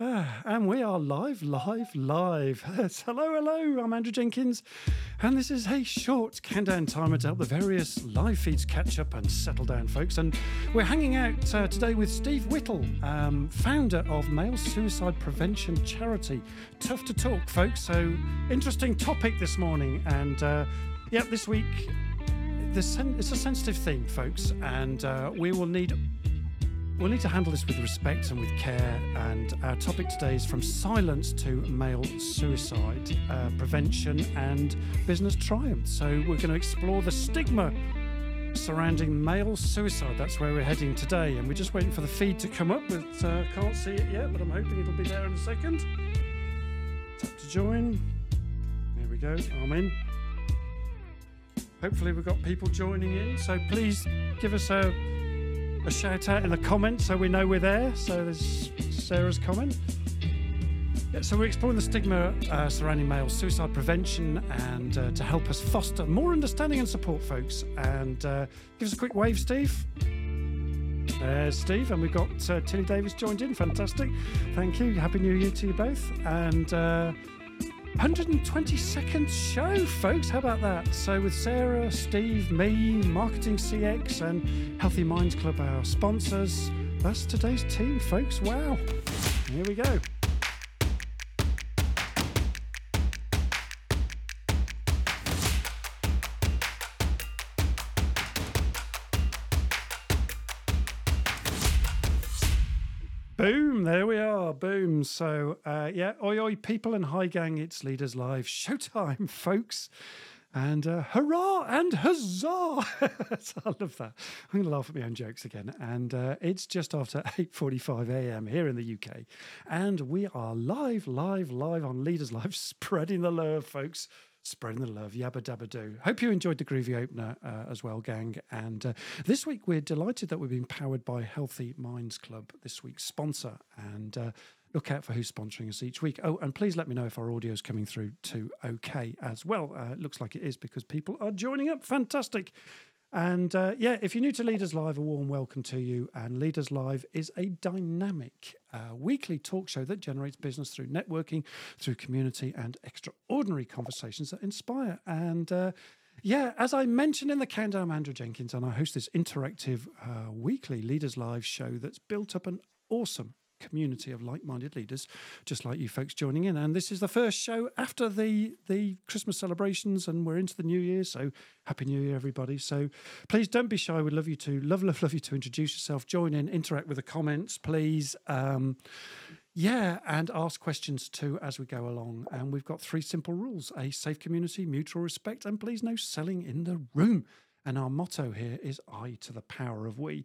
And we are live, live, live. Hello, hello. I'm Andrew Jenkins, and this is a short countdown timer to help the various live feeds catch up and settle down, folks. And we're hanging out uh, today with Steve Whittle, um, founder of Male Suicide Prevention Charity. Tough to talk, folks. So interesting topic this morning, and uh, yeah, this week. Sen- it's a sensitive theme, folks, and uh, we will need We'll need to handle this with respect and with care. And our topic today is from silence to male suicide, uh, prevention and business triumph. So we're going to explore the stigma surrounding male suicide. That's where we're heading today. And we're just waiting for the feed to come up. But uh, can't see it yet, but I'm hoping it'll be there in a second. Tap to join. There we go. I'm in. Hopefully, we've got people joining in. So please give us a a shout out in the comments so we know we're there. So there's Sarah's comment. Yeah, so we're exploring the stigma uh, surrounding male suicide prevention and uh, to help us foster more understanding and support, folks. And uh, give us a quick wave, Steve. There's Steve, and we've got uh, Tilly Davis joined in. Fantastic. Thank you. Happy New Year to you both. And uh, 122nd show, folks. How about that? So, with Sarah, Steve, me, Marketing CX, and Healthy Minds Club, our sponsors, that's today's team, folks. Wow. Here we go. Boom, there we are. Boom. So, uh, yeah, oi, oi, people and high gang, it's Leaders Live showtime, folks. And uh, hurrah and huzzah! I love that. I'm going to laugh at my own jokes again. And uh, it's just after 8:45 a.m. here in the UK, and we are live, live, live on Leaders Live, spreading the love, folks spreading the love, yabba dabba do. Hope you enjoyed the groovy opener uh, as well, gang. And uh, this week we're delighted that we're being powered by Healthy Minds Club, this week's sponsor. And uh, look out for who's sponsoring us each week. Oh, and please let me know if our audio is coming through to okay as well. Uh, it looks like it is because people are joining up. Fantastic. And uh, yeah, if you're new to Leaders Live, a warm welcome to you. And Leaders Live is a dynamic uh, weekly talk show that generates business through networking, through community, and extraordinary conversations that inspire. And uh, yeah, as I mentioned in the countdown, I'm Andrew Jenkins, and I host this interactive uh, weekly Leaders Live show that's built up an awesome community of like-minded leaders, just like you folks joining in. And this is the first show after the the Christmas celebrations, and we're into the New Year. So happy New Year, everybody! So please don't be shy. We'd love you to love, love, love you to introduce yourself, join in, interact with the comments, please. Um, yeah, and ask questions too as we go along. And we've got three simple rules: a safe community, mutual respect, and please no selling in the room. And our motto here is I to the power of we.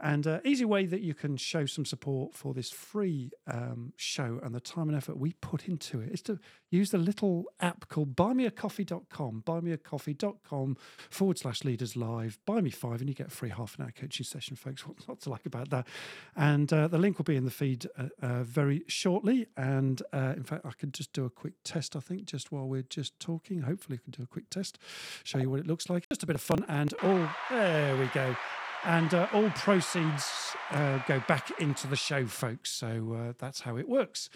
And uh, easy way that you can show some support for this free um, show and the time and effort we put into it is to use the little app called buymeacoffee.com, buymeacoffee.com forward slash leaders live. Buy me five and you get a free half an hour coaching session, folks. What's not to like about that? And uh, the link will be in the feed uh, uh very shortly. And uh, in fact, I could just do a quick test, I think, just while we're just talking. Hopefully, I can do a quick test, show you what it looks like. Just a bit of fun. And oh, there we go and uh, all proceeds uh, go back into the show, folks. So uh, that's how it works.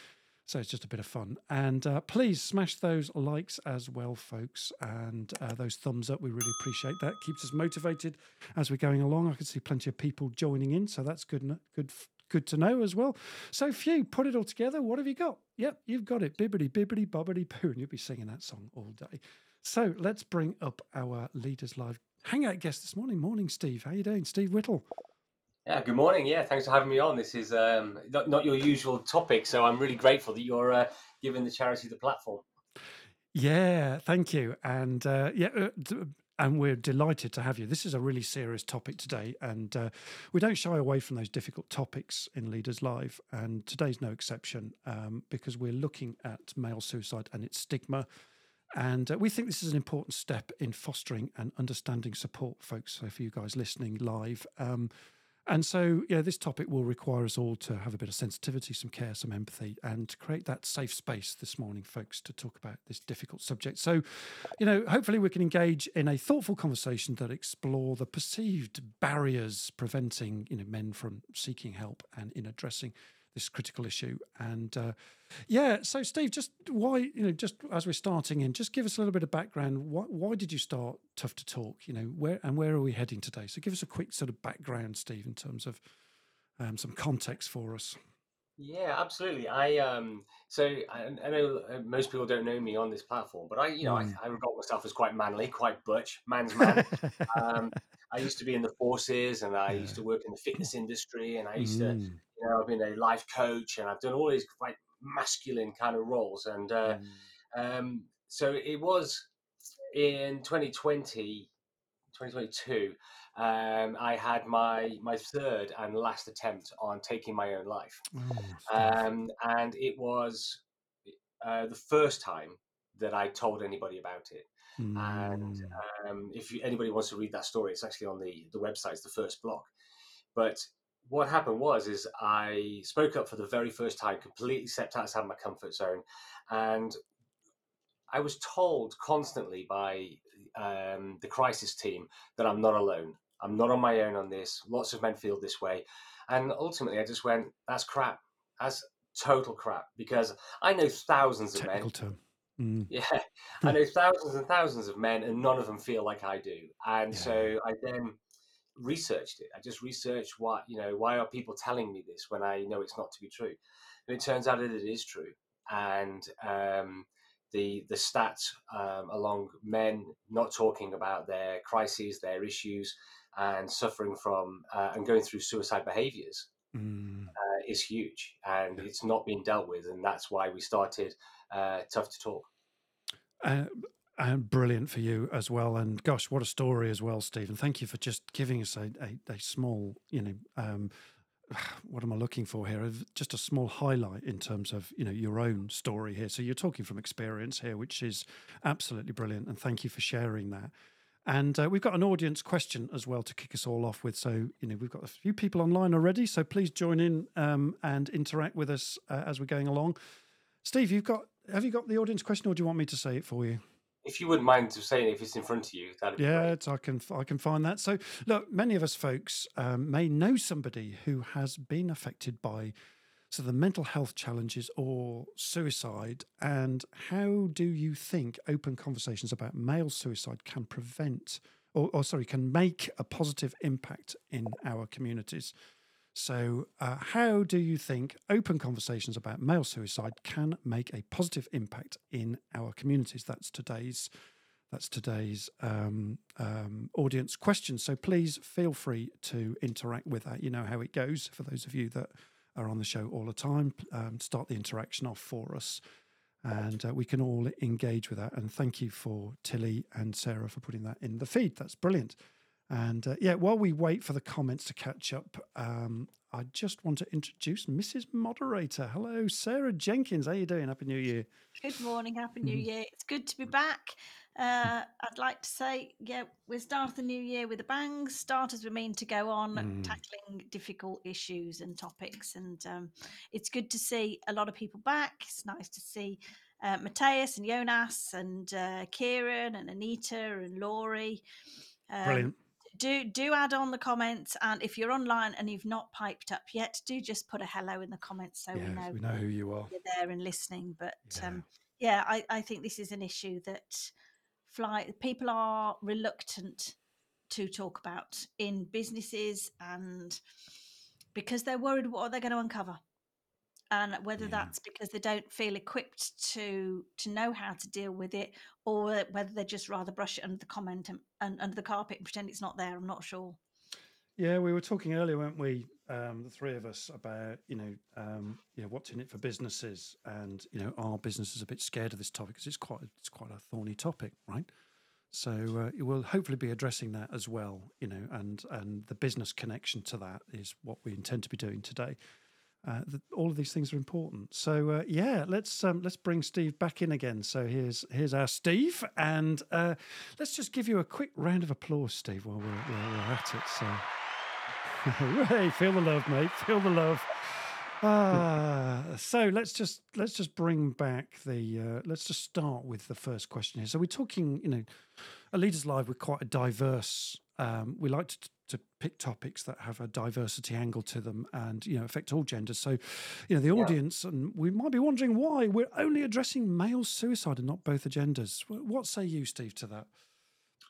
So it's just a bit of fun. And uh, please smash those likes as well, folks, and uh, those thumbs up. We really appreciate that. Keeps us motivated as we're going along. I can see plenty of people joining in, so that's good. Good. Good to know as well. So, few, put it all together. What have you got? Yep, you've got it. Bibbity, bibbity, bobbity, poo. And you'll be singing that song all day. So, let's bring up our Leaders Live hangout guest this morning. Morning, Steve. How you doing, Steve Whittle? Yeah, good morning. Yeah, thanks for having me on. This is um, not, not your usual topic, so I'm really grateful that you're uh, giving the charity the platform. Yeah, thank you. And uh, yeah, uh, and we're delighted to have you. This is a really serious topic today, and uh, we don't shy away from those difficult topics in Leaders Live. And today's no exception um, because we're looking at male suicide and its stigma and uh, we think this is an important step in fostering and understanding support, folks. So, for you guys listening live, um, and so, yeah, this topic will require us all to have a bit of sensitivity, some care, some empathy, and to create that safe space this morning, folks, to talk about this difficult subject. So, you know, hopefully we can engage in a thoughtful conversation that explore the perceived barriers preventing, you know, men from seeking help and in addressing this critical issue. And uh, yeah, so Steve, just why you know, just as we're starting in, just give us a little bit of background. Why, why did you start Tough to Talk? You know, where and where are we heading today? So give us a quick sort of background, Steve, in terms of um, some context for us. Yeah, absolutely. I um so I, I know uh, most people don't know me on this platform, but I you know Mm. I, I regard myself as quite manly, quite butch, man's man. Um, I used to be in the forces, and I used to work in the fitness industry, and I used to Mm, you know I've been a life coach, and I've done all these quite masculine kind of roles, and uh, mm, um, so it was in 2020 2022 um, i had my my third and last attempt on taking my own life. Steve. um, and it was uh, the first time that i told anybody about it. And Mm, um, if you, anybody wants to read that story it's actually on the the website it's the first block. But what happened was is i spoke up for the very first time completely stepped outside my comfort zone and I was told constantly by um, the crisis team that I'm not alone. I'm not on my own on this. Lots of men feel this way. And ultimately, I just went, that's crap. That's total crap because I know thousands of men. technical term. Mm, Yeah, I know thousands and thousands of men, and none of them feel like I do. And Yeah. so I then researched it. I just researched what you know. Why are people telling me this when I know it's not to be true? And it turns out that it is true. And um, the the stats um, along men not talking about their crises, their issues, and suffering from uh, and going through suicide behaviors mm. uh, is huge, and it's not being dealt with. And that's why we started uh, Tough to Talk. And brilliant for you as well. And gosh, what a story as well, Stephen. Thank you for just giving us a, a, a small, you know, um, what am I looking for here? Just a small highlight in terms of you know your own story here. So you're talking from experience here, which is absolutely brilliant. And thank you for sharing that. And uh, we've got an audience question as well to kick us all off with. So you know we've got a few people online already. So please join in um, and interact with us uh, as we're going along. Steve, you've got have you got the audience question, or do you want me to say it for you? If you wouldn't mind to saying if it's in front of you, that'd be Yeah, great. it's, I can I can find that. So look, many of us folks um, may know somebody who has been affected by so the mental health challenges or suicide. And how do you think open conversations about male suicide can prevent, or, or sorry, can make a positive impact in our communities? So, uh, how do you think open conversations about male suicide can make a positive impact in our communities? That's today's that's today's um, um, audience question. So please feel free to interact with that. You know how it goes for those of you that are on the show all the time. Um, start the interaction off for us, and uh, we can all engage with that. And thank you for Tilly and Sarah for putting that in the feed. That's brilliant. And uh, yeah, while we wait for the comments to catch up, um, I just want to introduce Mrs. Moderator. Hello, Sarah Jenkins. How are you doing? Happy New Year. Good morning, Happy New Mhm. Year. It's good to be back. Uh, I'd like to say, yeah, we start the new year with a bang. Start as we mean to go on, Mm. tackling difficult issues and topics. And um, it's good to see a lot of people back. It's nice to see uh, Mateus and Jonas and uh, Kieran and Anita and Laurie. Um, Brilliant. Do do add on the comments and if you're online and you've not piped up yet do just put a hello in the comments so we know we know who you are. you're there and listening. But Yeah. um, yeah, I, I think this is an issue that fly people are reluctant to talk about in businesses and because they're worried what are they're going to uncover and whether Yeah. that's because they don't feel equipped to to know how to deal with it or whether they just rather brush it under the comment and, and under the carpet and pretend it's not there i'm not sure Yeah, we were talking earlier, weren't we? Um, the three of us about you know, um, you know, what's in it for businesses, and you know, our business is a bit scared of this topic because it's quite it's quite a thorny topic, right? So uh, we'll hopefully be addressing that as well, you know, and and the business connection to that is what we intend to be doing today. Uh, all of these things are important. So uh, yeah, let's um, let's bring Steve back in again. So here's here's our Steve, and uh, let's just give you a quick round of applause, Steve, while we're, while we're at it. So. hey, feel the love, mate. Feel the love. Ah, so let's just let's just bring back the uh, let's just start with the first question here. So we're talking, you know, a leaders live. We're quite a diverse. Um, we like to to pick topics that have a diversity angle to them and you know affect all genders. So, you know, the Yeah. audience and we might be wondering why we're only addressing male suicide and not both the genders. What say you, Steve, to that?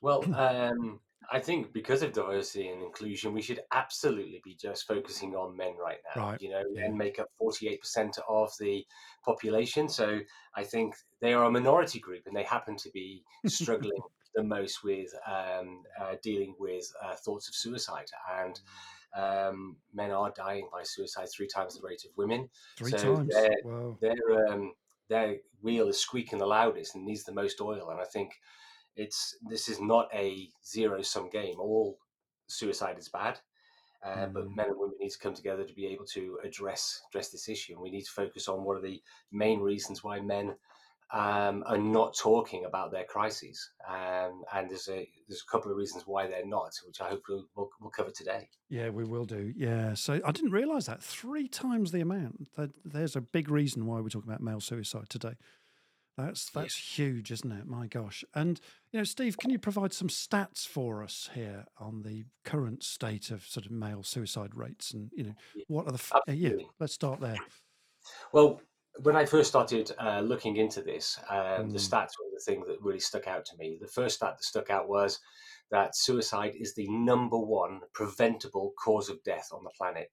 Well, um, I think because of diversity and inclusion, we should absolutely be just focusing on men right now. Right, You know, yeah. men make up 48% of the population. So I think they are a minority group and they happen to be struggling the most with um, uh, dealing with uh, thoughts of suicide. And um, men are dying by suicide three times the rate of women. Three So times. they're- Wow. their um, their wheel is squeaking the loudest and needs the most oil. And I think it's this is not a zero sum game. All suicide is bad, uh, but Mm. men and women need to come together to be able to address address this issue. And we need to focus on what are the main reasons why men um, are not talking about their crises. Um, and there's a there's a couple of reasons why they're not, which I hope we'll, we'll, we'll cover today. Yeah, we will do. Yeah. So I didn't realize that three times the amount. That there's a big reason why we're talking about male suicide today. That's Yeah. that's huge, isn't it? My gosh. And you know, Steve, can you provide some stats for us here on the current state of sort of male suicide rates and you know what are the f- yeah, let's start there. Well, when I first started uh, looking into this, um, the Mm. stats were the thing that really stuck out to me. The first stat that stuck out was that suicide is the number one preventable cause of death on the planet.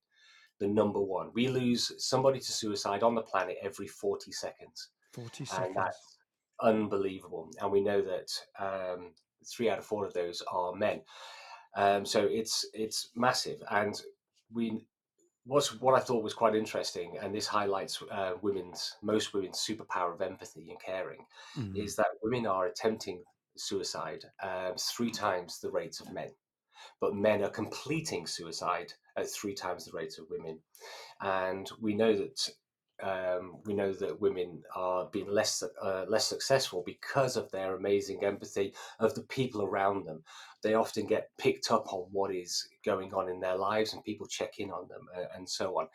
The number one. We lose somebody to suicide on the planet every 40 seconds. 40 And seconds. that's unbelievable. And we know that um, three out of four of those are men. Um, so it's it's massive. And we what's what I thought was quite interesting, and this highlights uh, women's most women's superpower of empathy and caring, Mm. is that women are attempting suicide um, three times the rates of men, but men are completing suicide at three times the rates of women, and we know that. Um, we know that women are being less uh, less successful because of their amazing empathy of the people around them. They often get picked up on what is going on in their lives, and people check in on them, uh, and so on.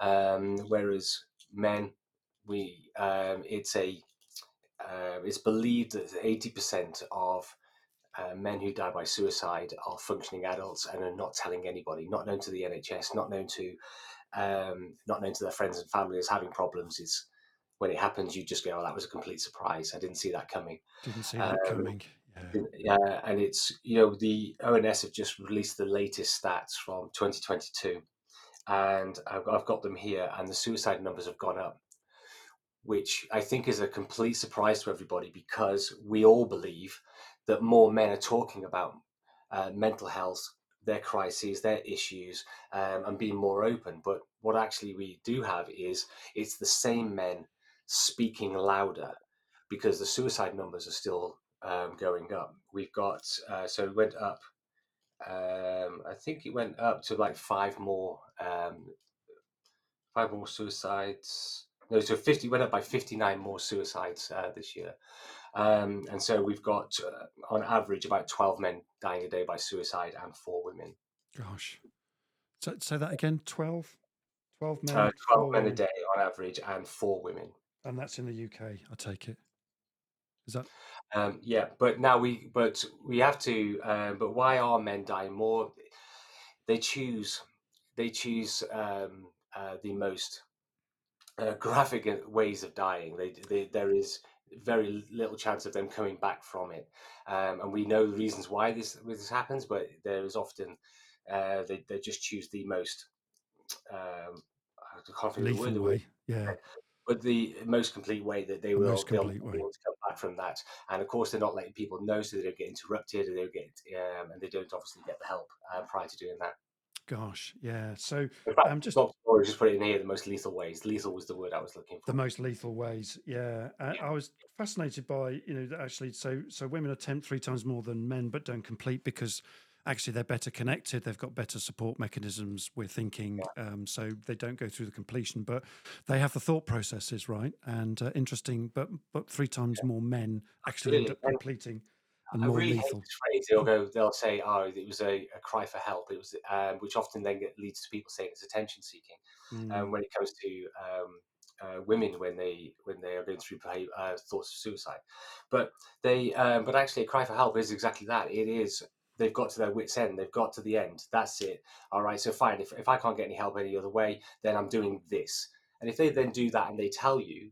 Um, whereas men, we um, it's a uh, it's believed that eighty percent of uh, men who die by suicide are functioning adults and are not telling anybody, not known to the NHS, not known to um, not known to their friends and family as having problems. Is when it happens, you just go, "Oh, that was a complete surprise. I didn't see that coming." Didn't see that um, coming. Yeah. Yeah, and it's you know the ONS have just released the latest stats from 2022, and I've, I've got them here, and the suicide numbers have gone up, which I think is a complete surprise to everybody because we all believe that more men are talking about uh, mental health, their crises, their issues, um, and being more open. But what actually we do have is it's the same men speaking louder because the suicide numbers are still um, going up. We've got uh, so it went up. Um, I think it went up to like five more, um, five more suicides. No, so fifty went up by fifty nine more suicides uh, this year, um, and so we've got uh, on average about twelve men dying a day by suicide and four women. Gosh. So say that again. 12? 12 men. Uh, twelve men a day on average and four women. And that's in the UK, I take it. Is that Um, yeah, but now we, but we have to. Um, but why are men dying more? They choose, they choose um, uh, the most uh, graphic uh, ways of dying. They, they, there is very little chance of them coming back from it, um, and we know the reasons why this this happens. But there is often uh, they they just choose the most. Um, I can't think of the word, lethal way? Yeah. but the most complete way that they The will be able, complete be way. able to come back from that. And of course, they're not letting people know, so they don't get interrupted, and they don't get, um, and they don't obviously get the help uh, prior to doing that. Gosh. Yeah. So I'm Um, just- just put it in here: the most lethal ways. Lethal was the word I was looking for. the most lethal ways. Yeah. I, Yeah. I was fascinated by, you know, actually, so so women attempt three times more than men, but don't complete because actually they're better connected. They've got better support mechanisms. We're thinking, um, so they don't go through the completion, but they have the thought processes right and uh, interesting. But but three times more men actually end up completing I really lethal. hate this phrase. They'll go, they'll say, "Oh, it was a, a cry for help." It was, um, which often then leads to people saying it's attention seeking. Mm, um, when it comes to um, uh, women when they when they are going through uh, thoughts of suicide. But they, um, but actually, a cry for help is exactly that. It is they've got to their wits end they've got to the end that's it all right so fine if, if i can't get any help any other way then i'm doing this and if they then do that and they tell you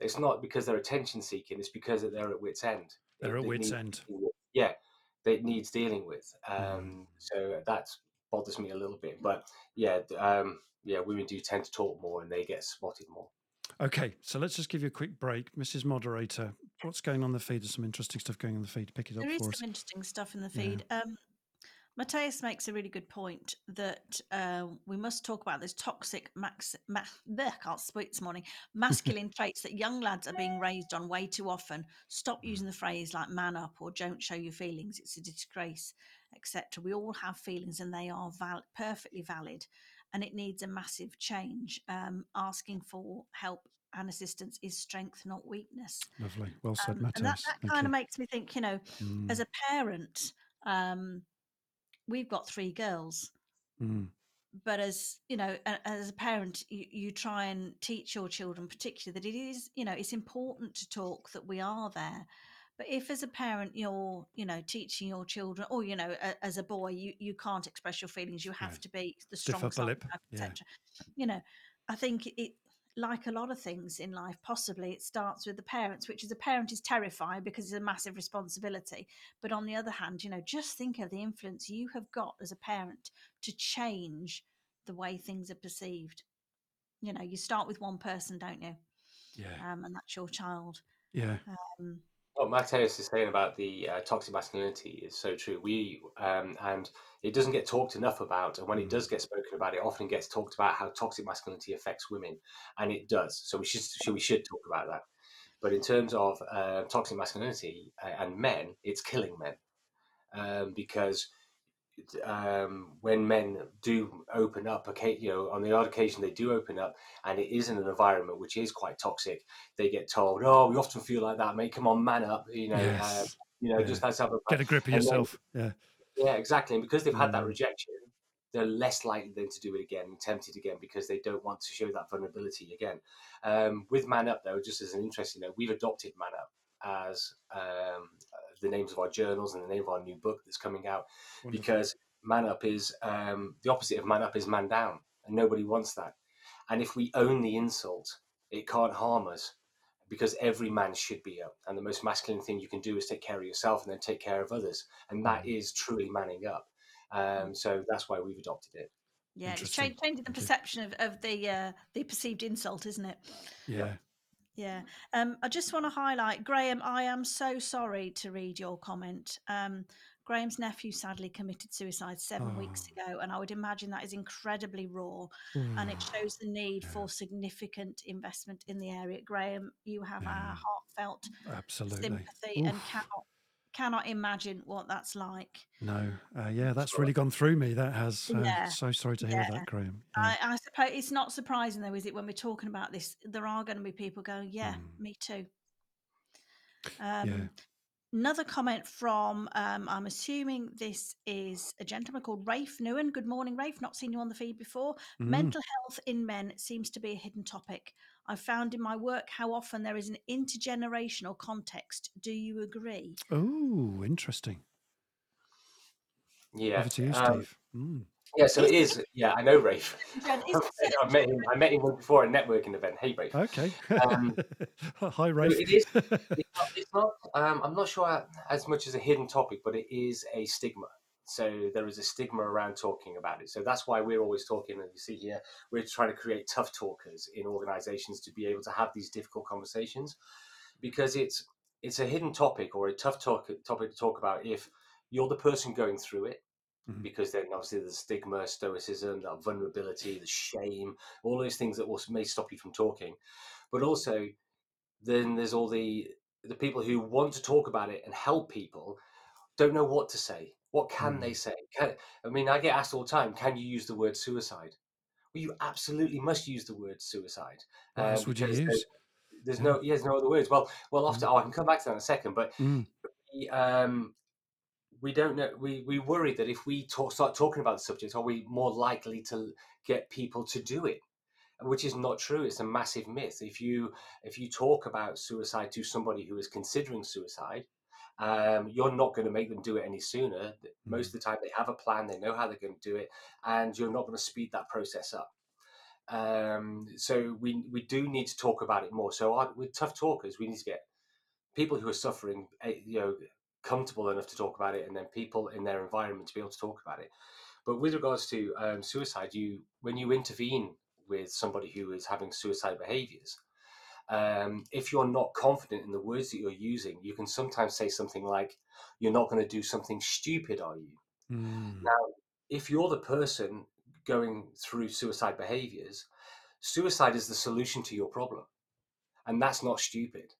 it's not because they're attention seeking it's because they're at wits end They're at wits end. yeah it needs dealing with um Mm. so that bothers me a little bit but yeah um yeah women do tend to talk more and they get spotted more Okay, so let's just give you a quick break. Mrs. Moderator, what's going on the feed? There's some interesting stuff going on the feed. Pick it up There is for some us. interesting stuff in the Yeah. feed. Um, Mateus makes a really good point that uh, we must talk about those toxic, max, ma- bleh, I can't speak this morning, masculine traits that young lads are being raised on way too often. Stop using the phrase like "man up" or "don't show your feelings." It's a disgrace, etc. We all have feelings, and they are val- perfectly valid. And it needs a massive change. Um, asking for help and assistance is strength, not weakness. Lovely. Well said, Um, Mateus. and that, that kind you. of makes me think, you know, Mm, as a parent, um, we've got three girls, mm, but as you know, as a parent, you, you try and teach your children, particularly that it is, you know, it's important to talk that we are there. But if, as a parent, you're, you know, teaching your children, or you know, a, as a boy, you you can't express your feelings, you have Yeah. to be the strong side, yeah. You know, I think it, like a lot of things in life, possibly it starts with the parents, which as a parent is terrifying because it's a massive responsibility. But on the other hand, you know, just think of the influence you have got as a parent to change the way things are perceived. You know, you start with one person, don't you? yeah. Um, and that's your child. Yeah. Um, What Mateus is saying about the uh, toxic masculinity is so true. We um, and it doesn't get talked enough about, and when Mm. it does get spoken about, it often gets talked about how toxic masculinity affects women, and it does. So we should should- we should talk about that. But in terms of uh, toxic masculinity uh, and men, it's killing men um, because um, when men do open up, okay, you know, on the odd occasion they do open up, and it is in an environment which is quite toxic. They get told, "Oh, we often feel like that, mate. Come on, man up." You know, uh, you know, Yeah. just let's have a Get a grip of and then- yourself. Yeah. yeah, exactly. And because they've had that Mm. rejection, they're less likely then to do it again and tempt it again because they don't want to show that vulnerability again. Um, with Man Up, though, just as an interesting note, we've adopted Man Up as um, the names of our journals and the name of our new book that's coming out Wonderful. because Man Up is um, the opposite of Man Up is Man Down, and nobody wants that. And if we own the insult, it can't harm us because every man should be up. And the most masculine thing you can do is take care of yourself and then take care of others. And that Mm. is truly manning up. Um, so that's why we've adopted it. yeah, it's Interesting. changing the perception of, of the uh, the perceived insult, isn't it? Yeah. Yeah. Um, I just want to highlight, Graham, I am so sorry to read your comment. Um, Graham's nephew sadly committed suicide seven weeks Oh. ago, and I would imagine that is incredibly raw and it shows the need Yeah. for significant investment in the area. Graham, you have our heartfelt Absolutely. sympathy and Oof. cannot cannot imagine what that's like. No. Uh, yeah, that's really gone through me. That has. Uh, Yeah, So sorry to hear yeah. that, Graham. Yeah. I, I suppose it's not surprising though, is it, when we're talking about this, there are going to be people going, "Yeah, Mm. me too." Um, Yeah. Another comment from, um, I'm assuming this is a gentleman called Rafe Newen. Good morning, Rafe. Not seen you on the feed before. Mm. Mental health in men seems to be a hidden topic. I've found in my work how often there is an intergenerational context. Do you agree? Oh, interesting. Yeah. Over to you, Um, Mm. yeah, so it is. Yeah, I know Rafe. Gen- is it I've met him. I met him before a networking event. Hey, Rafe. Okay. Um, Hi, Rafe. it is- It's not, it's not um, I'm not sure as much as a hidden topic, but it is a stigma. So there is a stigma around talking about it. So that's why we're always talking. And you see here, we're trying to create tough talkers in organizations to be able to have these difficult conversations because it's it's a hidden topic or a tough talk, topic to talk about if you're the person going through it Mhm. because then obviously the stigma, stoicism, that vulnerability, the shame, all those things that will may stop you from talking. But also, then there's all the the people who want to talk about it and help people don't know what to say. What can they say? Can, I mean, I get asked all the time, "Can you use the word suicide?" Well, you absolutely must use the word suicide. What else would you use? There's, there's Yeah. no, yeah, there's no other words. Well, well, often, oh, I can come back to that in a second, but Mm. we, um, we don't know. We we worry that if we talk, start talking about the subject, are we more likely to get people to do it? Which is not true. It's a massive myth. If you if you talk about suicide to somebody who is considering suicide, um, you're not going to make them do it any sooner. Most Mm. of the time, they have a plan, they know how they're going to do it, and you're not going to speed that process up. Um, so we we do need to talk about it more. So our, with tough talkers, we need to get people who are suffering, eh, you know, comfortable enough to talk about it, and then people in their environment to be able to talk about it. But with regards to um, suicide, you when you intervene with somebody who is having suicide behaviors, um, if you're not confident in the words that you're using, you can sometimes say something like, "You're not going to do something stupid, are you?" Mm. Now, if you're the person going through suicide behaviors, suicide is the solution to your problem, and that's not stupid.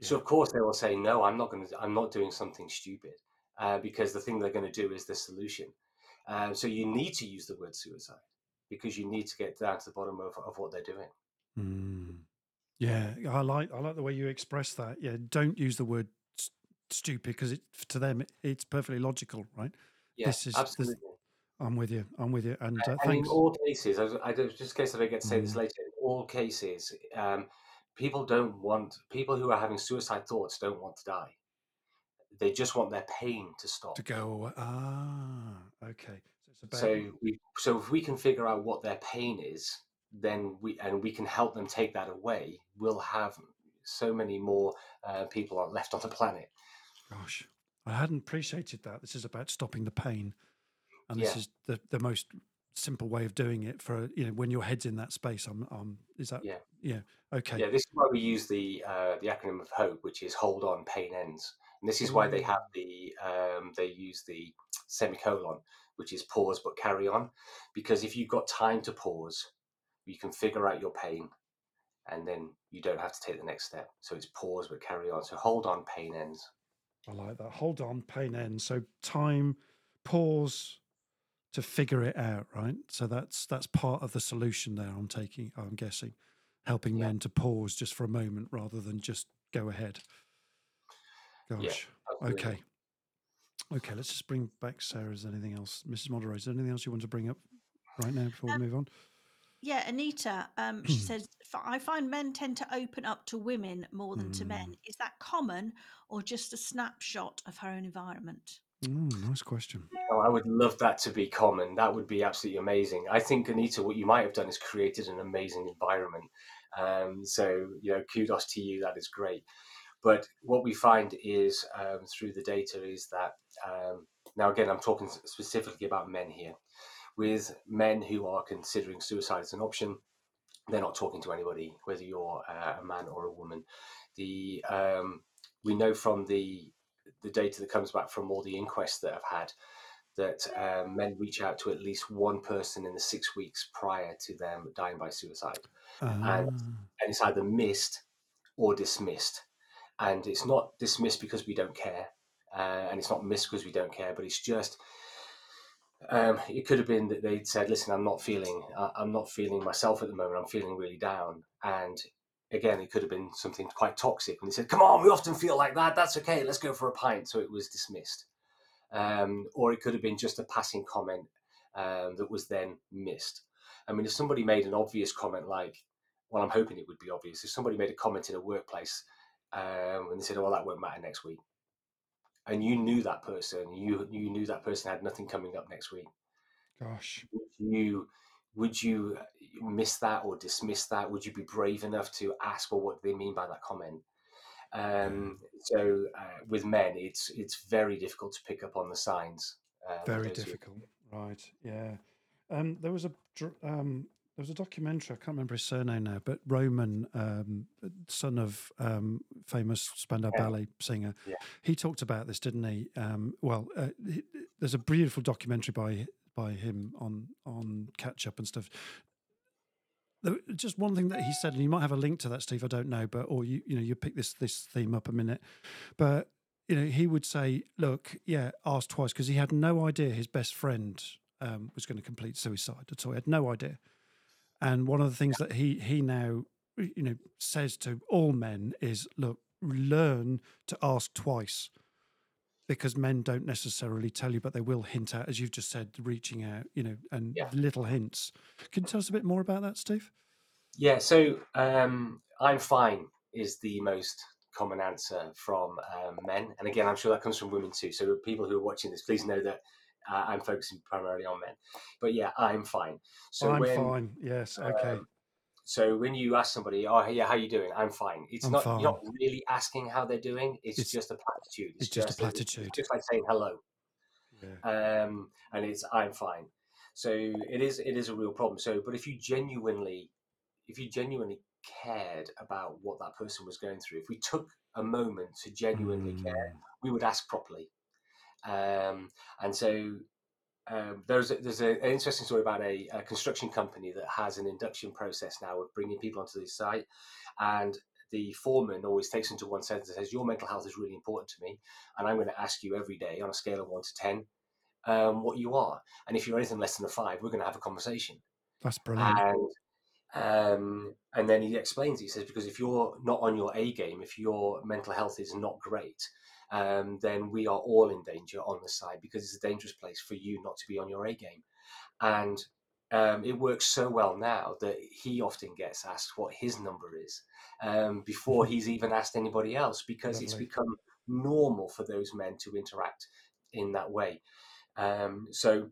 So of course they will say, "No, I'm not going to. I'm not doing something stupid," uh, because the thing they're going to do is the solution. Um, so you need to use the word suicide because you need to get down to the bottom of, of what they're doing. Mm. Yeah, I like I like the way you express that. Yeah, don't use the word s- stupid because it to them it, it's perfectly logical, right? Yeah, This is this, absolutely. I'm with you. I'm with you. And uh, And in all cases, I, was- I don't- just in case I don't get to say this Mm. later, in all cases, um, people don't want people who are having suicide thoughts don't want to die. They just want their pain to stop. To go away. Ah, okay. So So we so if we can figure out what their pain is, then we and we can help them take that away. We'll have so many more uh, people are left on the planet. gosh, I hadn't appreciated that. This is about stopping the pain, and Yeah. this is the the most simple way of doing it for you know when your head's in that space. I'm, I'm is that Yeah. yeah okay. Yeah, this is why we use the uh, the acronym of HOPE, which is Hold On, Pain Ends. And this is why they have the um, they use the semicolon, which is pause but carry on, because if you've got time to pause, you can figure out your pain, and then you don't have to take the next step. So it's pause but carry on. So hold on, pain ends. I like that. Hold on, pain ends. So time, pause to figure it out, right? So that's that's part of the solution there. I'm taking. I'm guessing, helping Yeah. men to pause just for a moment rather than just go ahead. Gosh. Yeah, okay. Okay. Let's just bring back Sarah. Is there anything else, Mrs. Moderator? Is there anything else you want to bring up right now before Um, we move on? Yeah, Anita, um, she says, I find men tend to open up to women more than to men. Is that common or just a snapshot of her own environment? Mm, nice question. Oh, I would love that to be common. That would be absolutely amazing. I think Anita, what you might have done is created an amazing environment. Um, so you know, kudos to you. That is great. But what we find is um, through the data is that um, now again, I'm talking specifically about men here. With men who are considering suicide as an option, they're not talking to anybody, whether you're uh, a man or a woman. The um, we know from the the data that comes back from all the inquests that I've had that um, men reach out to at least one person in the six weeks prior to them dying by suicide, Ah, and it's either missed or dismissed. And it's not dismissed because we don't care, uh, and it's not missed because we don't care, but it's just um, it could have been that they'd said, "Listen, I'm not feeling, I'm not feeling myself at the moment. I'm feeling really down." And again, it could have been something quite toxic. And they said, "Come on, we often feel like that. That's okay. Let's go for a pint." So it was dismissed. Um, or it could have been just a passing comment um, that was then missed. I mean, if somebody made an obvious comment like, "Well, I'm hoping it would be obvious," if somebody made a comment in a workplace um, and they said, "Oh, well, that won't matter next week," and you knew that person, you you knew that person had nothing coming up next week gosh. would you would you miss that or dismiss that would you be brave enough to ask well what do they mean by that comment um, so uh, with men it's it's very difficult to pick up on the signs um, Very difficult. Right. Yeah. Um, there was a um, there was a documentary. I can't remember his surname now, but Roman, um, son of um, famous Spandau Yeah. Ballet singer, Yeah. he talked about this, didn't he? Um, well, uh, he, there's a beautiful documentary by by him on on catch up and stuff. Just one thing that he said, and you might have a link to that, Steve. I don't know, but or you you know you pick this this theme up a minute, but you know he would say, look, yeah, ask twice because he had no idea his best friend um, was going to complete suicide at all. He had no idea. And one of the things that he he now you know says to all men is, look, learn to ask twice because men don't necessarily tell you, but they will hint at, as you've just said, reaching out, you know, and Yeah. little hints. Can you tell us a bit more about that, Steve? yeah so um, i'm fine is the most common answer from um, men, and again, I'm sure that comes from women too. So people who are watching this, please know that uh, I'm focusing primarily on men. But yeah, I'm fine. So I'm when, fine. Yes. Okay. Um, so when you ask somebody, "Oh, yeah, how you doing?" I'm fine. It's I'm not fine. you're not really asking how they're doing. It's, it's just a platitude. It's, it's just, just, a platitude. It's just like saying hello. Yeah. Um, and it's I'm fine. So it is it is a real problem. So, but if you genuinely, if you genuinely cared about what that person was going through, if we took a moment to genuinely mm. care, we would ask properly. Um, and so um, there's a, there's a, an interesting story about a, a, construction company that has an induction process now of bringing people onto the site, and the foreman always takes into one sentence and says, "Your mental health is really important to me, and I'm going to ask you every day on a scale of one to ten um, what you are, and if you're anything less than a five, we're going to have a conversation." That's brilliant. And um, and then he explains, he says, because if you're not on your A game, if your mental health is not great, um, then we are all in danger on the side because it's a dangerous place for you not to be on your A game. And um, it works so well now that he often gets asked what his number is um, before mm-hmm. he's even asked anybody else because Lovely. it's become normal for those men to interact in that way. Um, so,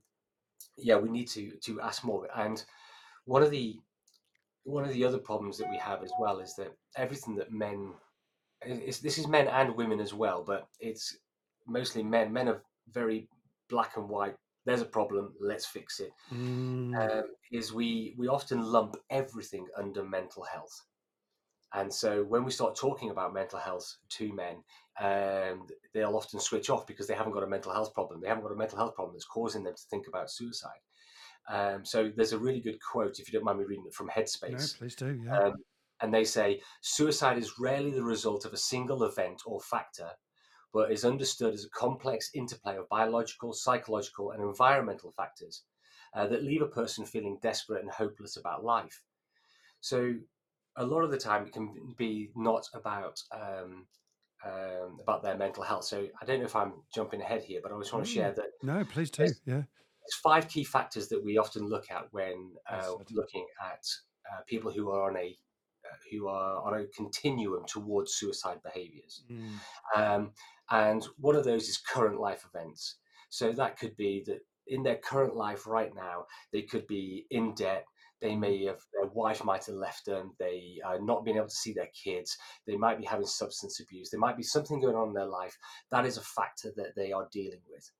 yeah, we need to to ask more. And one of the one of the other problems that we have as well is that everything that men it's, this is men and women as well, but it's mostly men. Men are very black and white. There's a problem. Let's fix it. Mm. Um, is we we often lump everything under mental health, and so when we start talking about mental health to men, um, they'll often switch off because they haven't got a mental health problem. They haven't got a mental health problem that's causing them to think about suicide. Um, so there's a really good quote, if you don't mind me reading it from Headspace. No, please do. Yeah. Um, and they say suicide is rarely the result of a single event or factor, but is understood as a complex interplay of biological, psychological, and environmental factors uh, that leave a person feeling desperate and hopeless about life. So, a lot of the time, it can be not about um, um, about their mental health. So, I don't know if I'm jumping ahead here, but I just want to share that. No, please do. Yeah. There's five key factors that we often look at when uh, looking at uh, people who are on a who are on a continuum towards suicide behaviors. Mm. Um, and one of those is current life events. So that could be that in their current life right now, they could be in debt. They may have, their wife might have left them. They are not being able to see their kids. They might be having substance abuse. There might be something going on in their life. That is a factor that they are dealing with.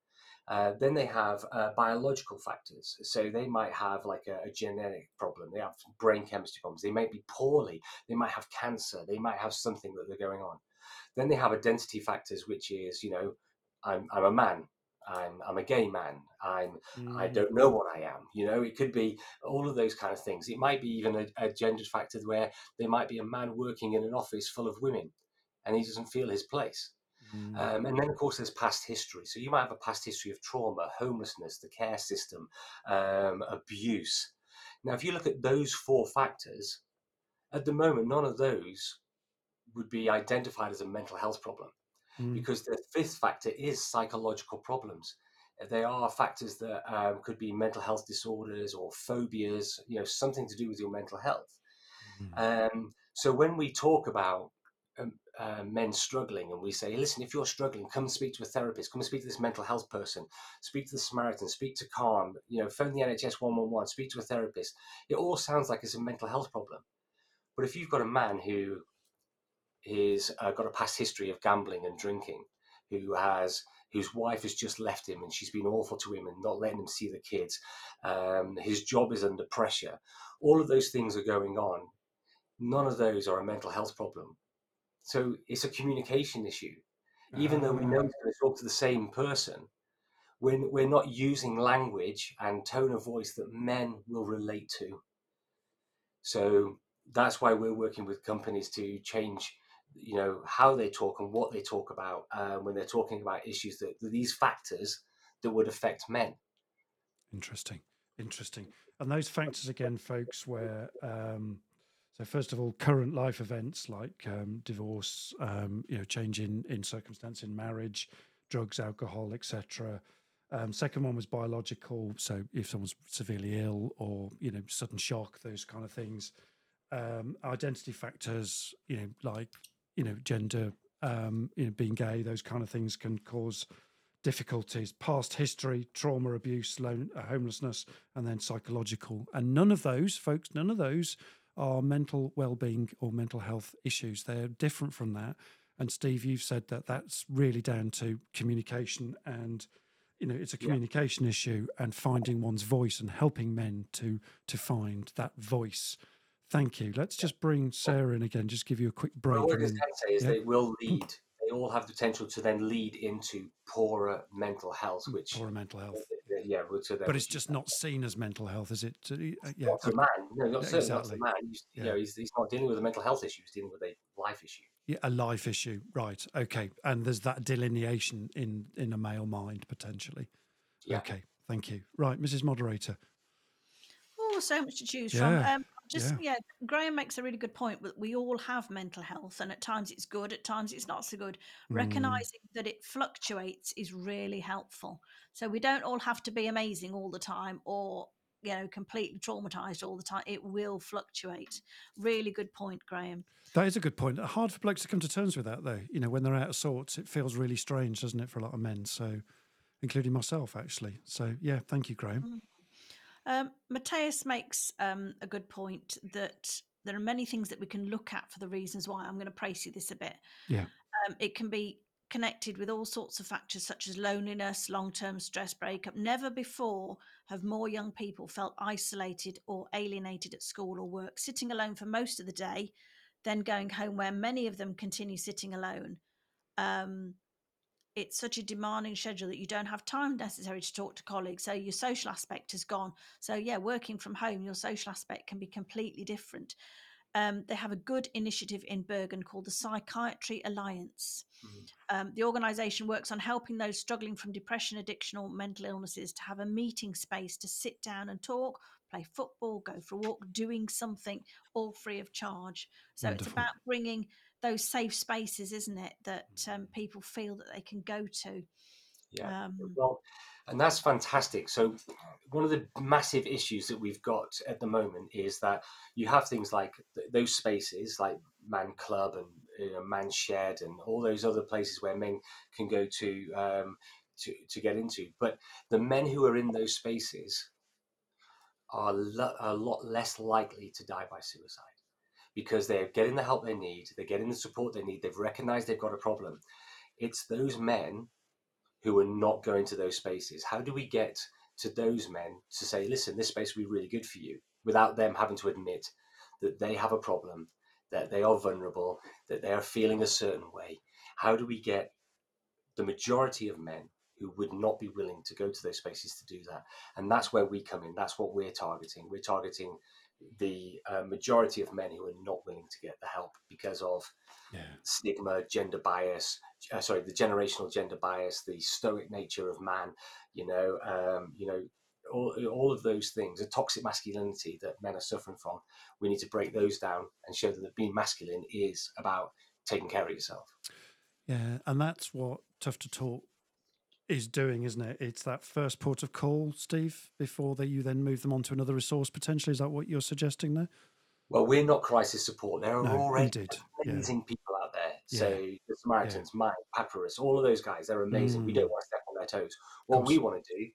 Uh, then they have uh, biological factors. So they might have like a, a, genetic problem. They have brain chemistry problems. They might be poorly. They might have cancer. They might have something that they're going on. Then they have identity factors, which is, you know, I'm, I'm a man. I'm, I'm a gay man. I'm, mm. I don't know what I am. You know, it could be all of those kind of things. It might be even a, a gendered factor where there might be a man working in an office full of women and he doesn't feel his place Mm. Um, and then, of course, there's past history. So you might have a past history of trauma, homelessness, the care system, um, abuse. Now, if you look at those four factors, at the moment, none of those would be identified as a mental health problem mm. because the fifth factor is psychological problems. They are factors that um, could be mental health disorders or phobias, you know, something to do with your mental health. Mm. so when we talk about um, uh, men struggling and we say, listen, if you're struggling, come speak to a therapist, come and speak to this mental health person, speak to the Samaritan, speak to Calm, you know, phone the NHS 111, speak to a therapist. It all sounds like it's a mental health problem. But if you've got a man who is uh, got a past history of gambling and drinking, who has whose wife has just left him and she's been awful to him and not letting him see the kids, um, his job is under pressure, all of those things are going on. None of those are a mental health problem so it's a communication issue. Even though we know we're going to talk to the same person, we're, we're not using language and tone of voice that men will relate to. So that's why we're working with companies to change, you know, how they talk and what they talk about uh, when they're talking about issues that, that these factors that would affect men. Interesting, interesting. And those factors again, folks, where um, so first of all, current life events like um, divorce, um, you know, change in, in circumstance in marriage, drugs, alcohol, etc. Um, second one was biological. So if someone's severely ill or you know sudden shock, those kind of things. Um, identity factors, you know, like you know, gender, um, you know, being gay, those kind of things can cause difficulties, past history, trauma, abuse, lone, homelessness, and then psychological. And none of those, folks, none of those are mental well-being or mental health issues. They're different from that. And Steve, you've said that that's really down to communication and you know it's a communication yeah. issue and finding one's voice and helping men to to find that voice thank you let's just bring sarah in again just give you a quick break what i was going to say is yeah. they will lead they all have the potential to then lead into poorer mental health, mm, which poorer mental health. Yeah, but it's just not seen as mental health, is it? Uh, yeah, not a man. No, not yeah, certainly exactly. not a man. He's, yeah. you know, he's, he's not dealing with a mental health issue. He's dealing with a life issue. Yeah, a life issue, right? Okay, and there's that delineation in in a male mind potentially. Yeah. Okay, thank you. Right, Mrs. Moderator. Oh, so much to choose yeah. from. Um, just yeah. yeah. graham makes a really good point that we all have mental health and at times it's good at times it's not so good. Mm. recognizing that it fluctuates is really helpful. So we don't all have to be amazing all the time or you know completely traumatized all the time. It will fluctuate. Really good point graham. That is a good point. Hard for blokes to come to terms with that though. You know when they're out of sorts it feels really strange doesn't it for a lot of men? So including myself actually. So yeah thank you graham. Mm. Um, Matthias makes um, a good point that there are many things that we can look at for the reasons why. I'm going to praise you this a bit. Yeah. Um, it can be connected with all sorts of factors such as loneliness, long term stress, breakup. Never before have more young people felt isolated or alienated at school or work, sitting alone for most of the day, then going home where many of them continue sitting alone. Um, it's such a demanding schedule that you don't have time necessary to talk to colleagues. So your social aspect has gone. So yeah, working from home, your social aspect can be completely different. Um, they have a good initiative in Bergen called the Psychiatry Alliance. Mm-hmm. Um, the organisation works on helping those struggling from depression, addiction, or mental illnesses to have a meeting space to sit down and talk, play football, go for a walk, doing something all free of charge. So Wonderful. it's about bringing those safe spaces, isn't it, that um, mm. people feel that they can go to. Yeah. Um, well, and that's fantastic. So, one of the massive issues that we've got at the moment is that you have things like th- those spaces, like Man Club and you know, Man Shed, and all those other places where men can go to um, to to get into. But the men who are in those spaces are lo- a lot less likely to die by suicide because they're getting the help they need, they're getting the support they need, they've recognized they've got a problem. It's those men who are not going to those spaces. How do we get to those men to say, listen, this space will be really good for you without them having to admit that they have a problem, that they are vulnerable, that they are feeling a certain way? How do we get the majority of men who would not be willing to go to those spaces to do that? And that's where we come in. That's what we're targeting. We're targeting the uh, majority of men who are not willing to get the help because of yeah. stigma, gender bias, uh, sorry, the generational gender bias, the stoic nature of man, you know, um, you know, all, all of those things, the toxic masculinity that men are suffering from, we need to break those down and show them that being masculine is about taking care of yourself. Yeah, and that's what Tough to Talk is doing, isn't it? It's that first port of call, Steve, before that you then move them on to another resource potentially. Is that what you're suggesting there? Well, we're not crisis support. There are no, already amazing yeah. people out there. Yeah. So the Samaritans, yeah. Mike, Papyrus, all of those guys, they're amazing. Mm. We don't want to step on their toes. What we want to do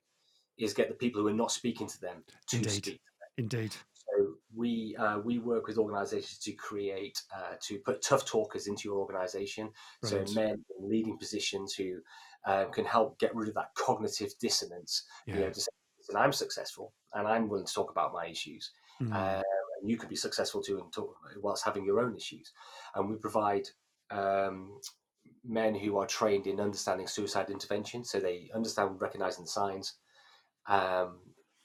is get the people who are not speaking to them to indeed. speak. Indeed. So we uh, we work with organisations to create uh, to put tough talkers into your organisation. So men in leading positions who uh, can help get rid of that cognitive dissonance. Yeah. You know, to say, and I'm successful and I'm willing to talk about my issues. Mm. Uh, and you could be successful too and talk whilst having your own issues. And we provide um, men who are trained in understanding suicide intervention, so they understand recognizing the signs, um,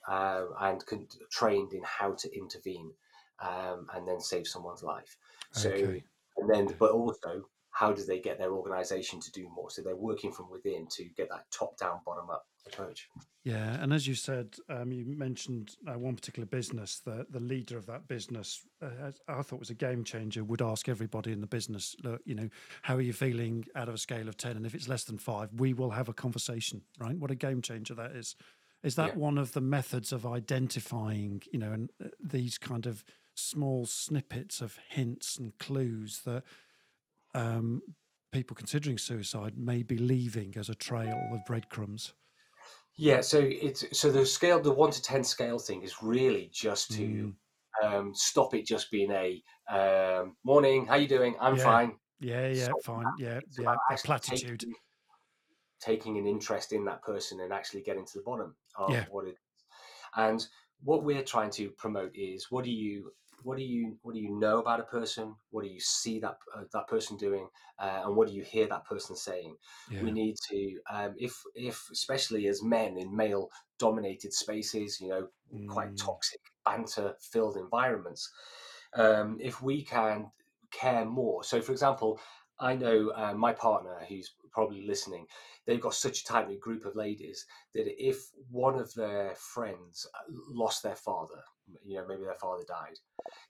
uh, and can, trained in how to intervene um, and then save someone's life. So, okay. and then, but also how do they get their organization to do more? So they're working from within to get that top down, bottom up approach. Yeah, and as you said, um, you mentioned uh, one particular business. The the leader of that business, uh, I thought was a game changer. Would ask everybody in the business, look, you know, how are you feeling out of a scale of ten? And if it's less than five, we will have a conversation. Right? What a game changer that is. Is that yeah. one of the methods of identifying, you know, and uh, these kind of small snippets of hints and clues that um, people considering suicide may be leaving as a trail of breadcrumbs? Yeah, so it's so the scale, the one to ten scale thing is really just to Mm, um, stop it just being a um, morning. How you doing? I'm Yeah. fine. yeah, yeah, Stop fine. Yeah, It's yeah. actually platitude. taking, taking an interest in that person and actually getting to the bottom of Yeah. what it is. And what we're trying to promote is what do you what do you what do you know about a person? What do you see that uh, that person doing? Uh, and what do you hear that person saying? Yeah. we need to um, if if especially as men in male dominated spaces you know quite Mm. toxic banter filled environments um, if we can care more so for example i know uh, my partner who's probably listening they've got such a tight knit group of ladies that if one of their friends uh, lost their father you know maybe their father died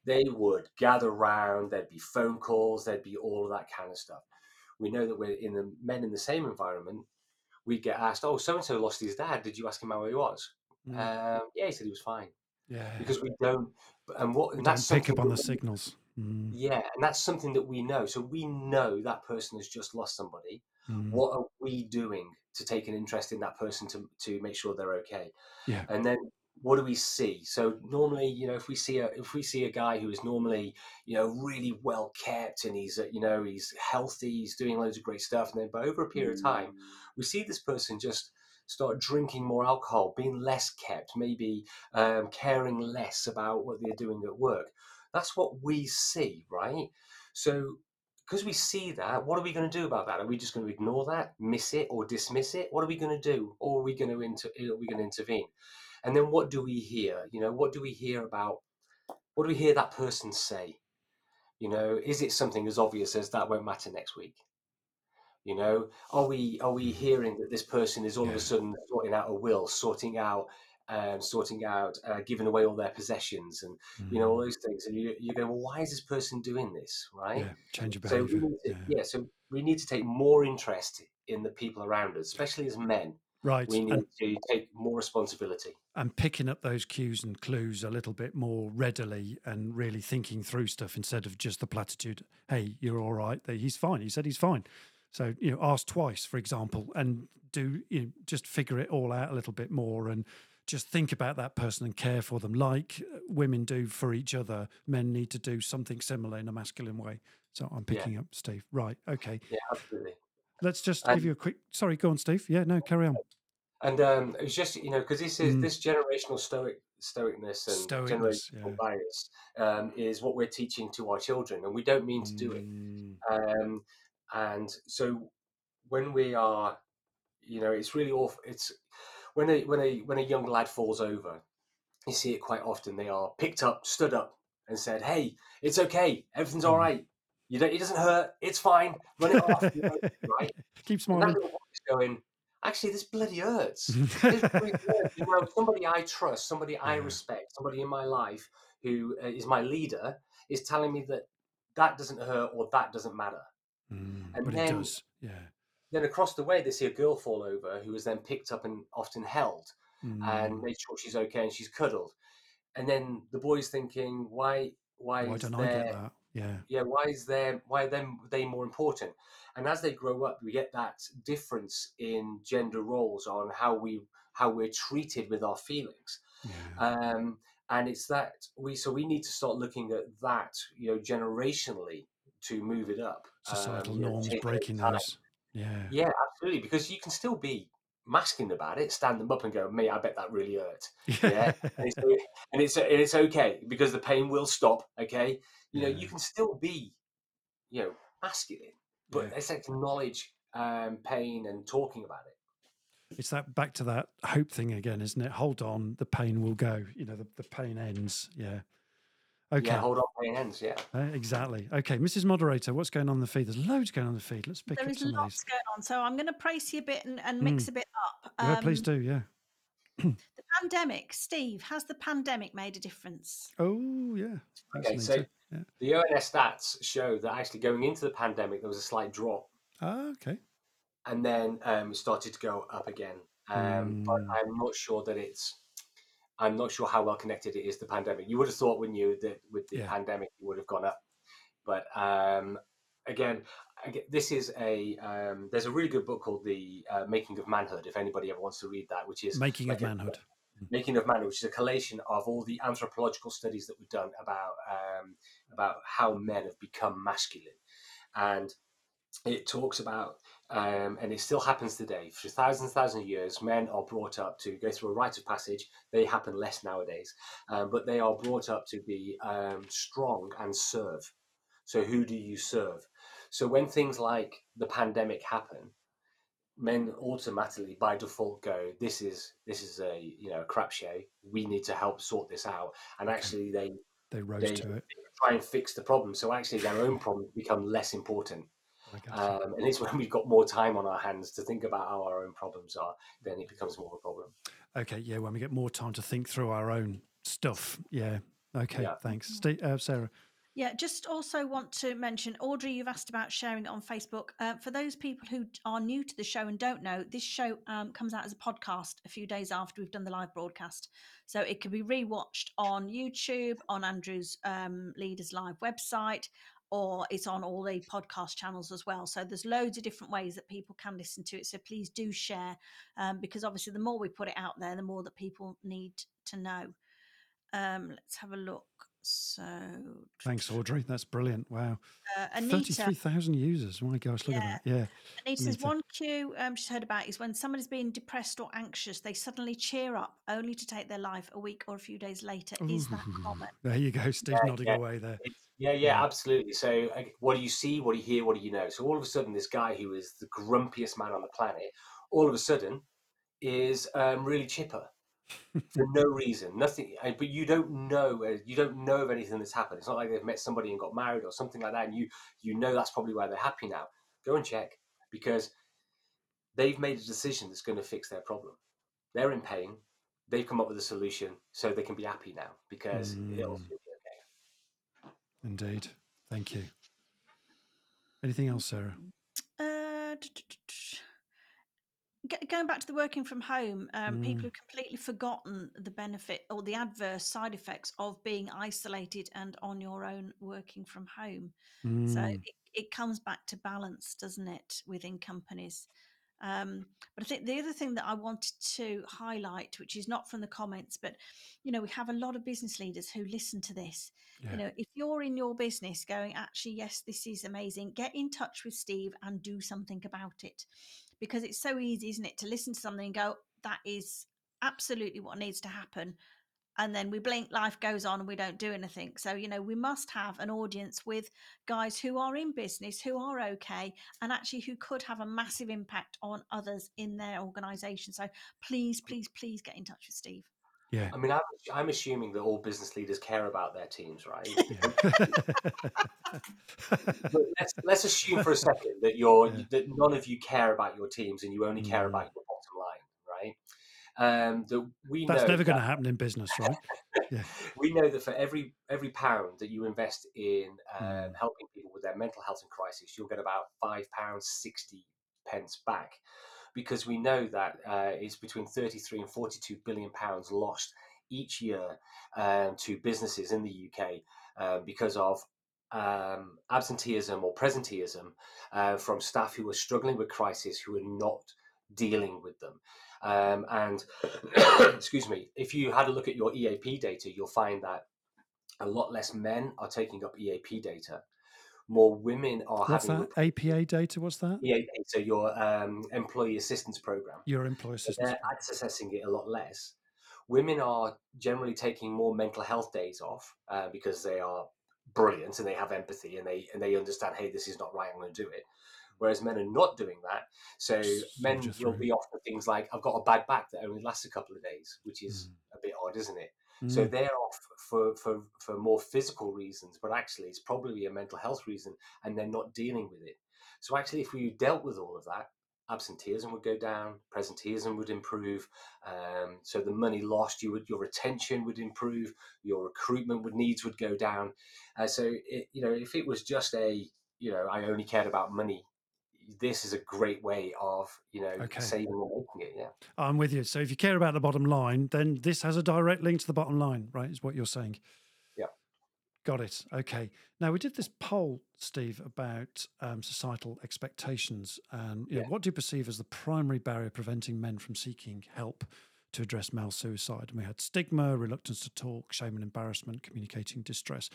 they would gather round there'd be phone calls there'd be all of that kind of stuff we know that we're in the men in the same environment. We get asked, "Oh, so and so lost his dad. Did you ask him how he was?" Mm, Um, yeah, he said he was fine yeah. because we don't. And what we and that's pick up on the signals. Mm, Yeah, and that's something that we know. So we know that person has just lost somebody. Mm, What are we doing to take an interest in that person to to make sure they're okay? Yeah. And then what do we see? So normally, you know, if we see a if we see a guy who is normally, you know, really well kept and he's, uh, you know, he's healthy, he's doing loads of great stuff, and then but over a period of time, we see this person just start drinking more alcohol, being less kept, maybe um, caring less about what they're doing at work. That's what we see, right? So, because we see that, what are we going to do about that? Are we just going to ignore that, miss it, or dismiss it? What are we going to do? Or are we going to inter- are we going to intervene? And then what do we hear? You know, what do we hear about? What do we hear that person say? You know, is it something as obvious as that won't matter next week? You know, are we are we hearing that this person is all of a sudden sorting out a will, sorting out, um, sorting out, uh, giving away all their possessions, and you know all mm, those things, and you you go, well, why is this person doing this, right? Yeah. Change of behaviour. need to, Yeah. yeah, so we need to take more interest in the people around us, especially as men. Right. We And need to take more responsibility. and picking up those cues and clues a little bit more readily and really thinking through stuff instead of just the platitude hey you're all right he's fine he said he's fine so you know ask twice for example and do you know, just figure it all out a little bit more and just think about that person and care for them like uh, women do for each other men need to do something similar in a masculine way so i'm Yeah. picking up steve right okay Yeah, absolutely. let's just And- give you a quick sorry go on steve yeah no carry on And um, it was just you know because this is Mm. this generational stoic stoicness and Stoicness, generational yeah. bias um, is what we're teaching to our children, and we don't mean to do it. Mm, Um, and so when we are, you know, it's really awful. It's when a when a when a young lad falls over, you see it quite often. They are picked up, stood up, and said, "Hey, it's okay. Everything's all Mm. right. You don't. It doesn't hurt. It's fine. Run it off." you know, right? keep smiling going, "Actually, this bloody hurts." This really hurts. you know, somebody I trust, somebody I respect, somebody in my life who uh, my leader is telling me that that doesn't hurt or that doesn't matter. Mm, And but then- it does, yeah. Then across the way, they see a girl fall over who is then picked up and often held and Mm, made sure she's okay and she's cuddled. And then the boy's thinking, why, why, why don't I get that? Yeah, yeah, why is there, why are them they more important? And as they grow up, we get that difference in gender roles on how we how we're treated with our feelings. yeah, um, and it's that we so we need to start looking at that you know generationally to move it up societal um, you know, norms breaking those. Yeah, yeah absolutely because you can still be masking about it stand them up and go mate i bet that really hurt yeah and it's, and it's and it's okay because the pain will stop okay you know Yeah. you can still be you know masculine but Yeah. let's acknowledge um, pain and talking about it It's that back to that hope thing again, isn't it? Hold on, the pain will go. You know, the, the pain ends. Yeah. Okay. yeah hold on pain ends yeah Uh, exactly. Okay, Mrs. Moderator, what's going on in the feed? There's loads going on in the feed. Let's pick There up some of lots going on, so I'm going to praise you a bit and, and mix a bit up. Yeah, please Um, do. Yeah. The pandemic, Steve, has the pandemic made a difference? Oh, yeah. Okay, so- yeah. The ONS stats show that actually going into the pandemic, there was a slight drop Ah, okay. and then um, it started to go up again. Um, But Mm. I'm not sure that it's, I'm not sure how well connected it is to the pandemic. You would have thought, wouldn't you, that with the Yeah. pandemic, it would have gone up. But um, again, this is a um, there's a really good book called The uh, Making of Manhood. If anybody ever wants to read that, which is Making like of a- Manhood. Making of Manhood, which is a collation of all the anthropological studies that we've done about um, about how men have become masculine, and it talks about um, and it still happens today. For thousands thousands of years men are brought up to go through a rite of passage. They happen less nowadays. Um, but they are brought up to be um, strong and serve. So who do you serve? So when things like the pandemic happen men automatically by default go this is this is a you know a crap show we need to help sort this out. And actually they They rose they- to it. try and fix the problem. So actually their own problems become less important. I guess. so. Um, and it's when we've got more time on our hands to think about how our own problems are, then it becomes more of a problem. okay, yeah, when we get more time to think through our own stuff. Yeah. Okay, Yeah. thanks. Steve, uh, Sarah. Yeah, just also want to mention, Audrey, you've asked about sharing it on Facebook. Uh, for those people who are new to the show and don't know, this show um, comes out as a podcast a few days after we've done the live broadcast. So it can be rewatched on YouTube, on Andrew's um, Leaders Live website, or it's on all the podcast channels as well. So there's loads of different ways that people can listen to it. So please do share, um, because obviously the more we put it out there, the more that people need to know. Um, let's have a look. So Thanks, Audrey. That's brilliant. Wow. uh, Anita. 33,000 users. My gosh, look Yeah. at that. Yeah. Anita says one cue um, she's heard about is when somebody's being depressed or anxious, they suddenly cheer up only to take their life a week or a few days later. Is that common? There you go. Steve's Yeah, nodding yeah. away there. It's, yeah, yeah, absolutely. So, uh, what do you see? What do you hear? What do you know? So, all of a sudden, this guy who is the grumpiest man on the planet, all of a sudden, is um, really chipper for no reason, nothing. But you don't know. uh, You don't know of anything that's happened. It's not like they've met somebody and got married or something like that, and you you know that's probably why they're happy now. Go and check because they've made a decision that's going to fix their problem. They're in pain. They've come up with a solution, so they can be happy now because it'll Mm. Indeed. Thank you. Anything else, Sarah? Uh, Going back to the working from home, um, people Mm. have completely forgotten the benefit or the adverse side effects of being isolated and on your own working from home. So Mm, it, it comes back to balance, doesn't it, within companies? Um, but I think the other thing that I wanted to highlight, which is not from the comments, but you know, we have a lot of business leaders who listen to this. yeah. You know, if you're in your business going, actually, yes, this is amazing, get in touch with Steve and do something about it. Because it's so easy, isn't it, to listen to something and go, that is absolutely what needs to happen. And then we blink, life goes on, and we don't do anything. So, you know, we must have an audience with guys who are in business, who are okay, and actually who could have a massive impact on others in their organization. So please, please, please get in touch with Steve. yeah. I mean, I'm, I'm assuming that all business leaders care about their teams, right? yeah. let's, let's assume for a second that you're Yeah. that none of you care about your teams and you only care Mm. about your bottom line, right? Um, that we That's never going to happen in business, right? we know that for every every pound that you invest in um, Mm. helping people with their mental health and crisis, you'll get about five pounds sixty pence back, because we know that uh, it's between thirty three and forty two billion pounds lost each year um, to businesses in the UK uh, because of um, absenteeism or presenteeism uh, from staff who are struggling with crisis who are not dealing with them. Um, and excuse me, if you had a look at your EAP data, you'll find that a lot less men are taking up EAP data. More women are What's having that? APA data? What's that? EAP, so your um, employee assistance program. Your employer So assistance. they're accessing it a lot less. Women are generally taking more mental health days off uh, because they are brilliant and they have empathy and they and they understand, hey, this is not right. I'm going to do it. Whereas men are not doing that. So men will be off for things like, I've got a bad back that only lasts a couple of days, which is a bit odd, isn't it? So Mm, they're off for, for, for more physical reasons, but actually it's probably a mental health reason and they're not dealing with it. So actually, if we dealt with all of that, absenteeism would go down, presenteeism would improve. Um, so the money lost, you would your retention would improve, your recruitment would needs would go down. Uh, so it, you know, if it was just a you know, I only cared about money. This is a great way of you know Okay. saving and making it. Yeah. I'm with you. So if you care about the bottom line, then this has a direct link to the bottom line, right? Is what you're saying. Yeah. Got it. Okay. Now we did this poll, Steve, about um, societal expectations, and you know, what do you perceive as the primary barrier preventing men from seeking help to address male suicide? And we had stigma, reluctance to talk, shame and embarrassment, communicating distress.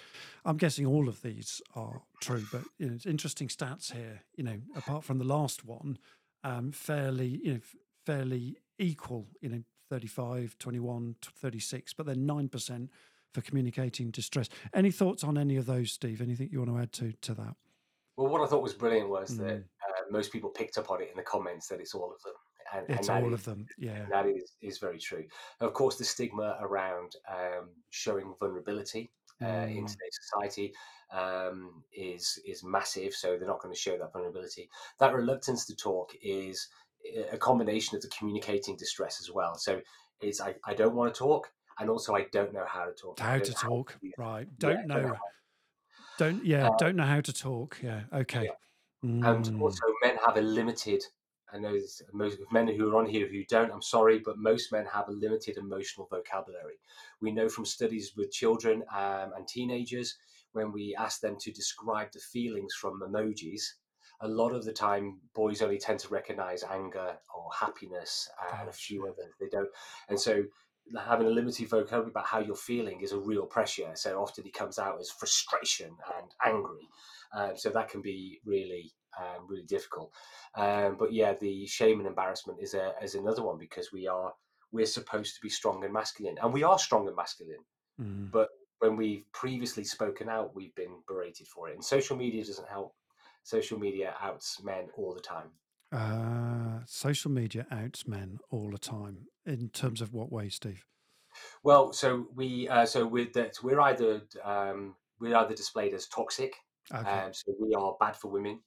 I'm guessing all of these are true, but you know, it's interesting stats here. You know, apart from the last one, um, fairly, you know, fairly equal. You know, 35, 21, t- 36, but then nine percent for communicating distress. Any thoughts on any of those, Steve? Anything you want to add to to that? Well, what I thought was brilliant was that Mm. uh, most people picked up on it in the comments that it's all of them, and, and It's that all is- of them. Yeah. That is is very true. Of course, the stigma around um, showing vulnerability uh, in Mm. today's society um, is is massive. So they're not going to show that vulnerability. That reluctance to talk is a combination of the communicating distress as well. So it's I, I don't want to talk, and also I don't know how to talk. How don't to talk? it. Right. Yeah, Don't don't know. know Don't yeah. Uh, Don't know how to talk. Yeah. Okay. And Mm. also, men have a limited. I know there's most men who are on here who don't. I'm sorry, but most men have a limited emotional vocabulary. We know from studies with children um, and teenagers when we ask them to describe the feelings from emojis. A lot of the time, boys only tend to recognize anger or happiness and a few others. They don't, and so having a limited vocabulary about how you're feeling is a real pressure. So often it comes out as frustration and angry. Um, so that can be really, um, really difficult. Um, but yeah, the shame and embarrassment is a is another one because we are we're supposed to be strong and masculine, and we are strong and masculine. Mm. But when we've previously spoken out, we've been berated for it, and social media doesn't help. Social media outs men all the time. Uh, social media outs men all the time. In terms of what way, Steve? Well, so we uh, so with that we're either um, we're either displayed as toxic, Okay. um, so we are bad for women.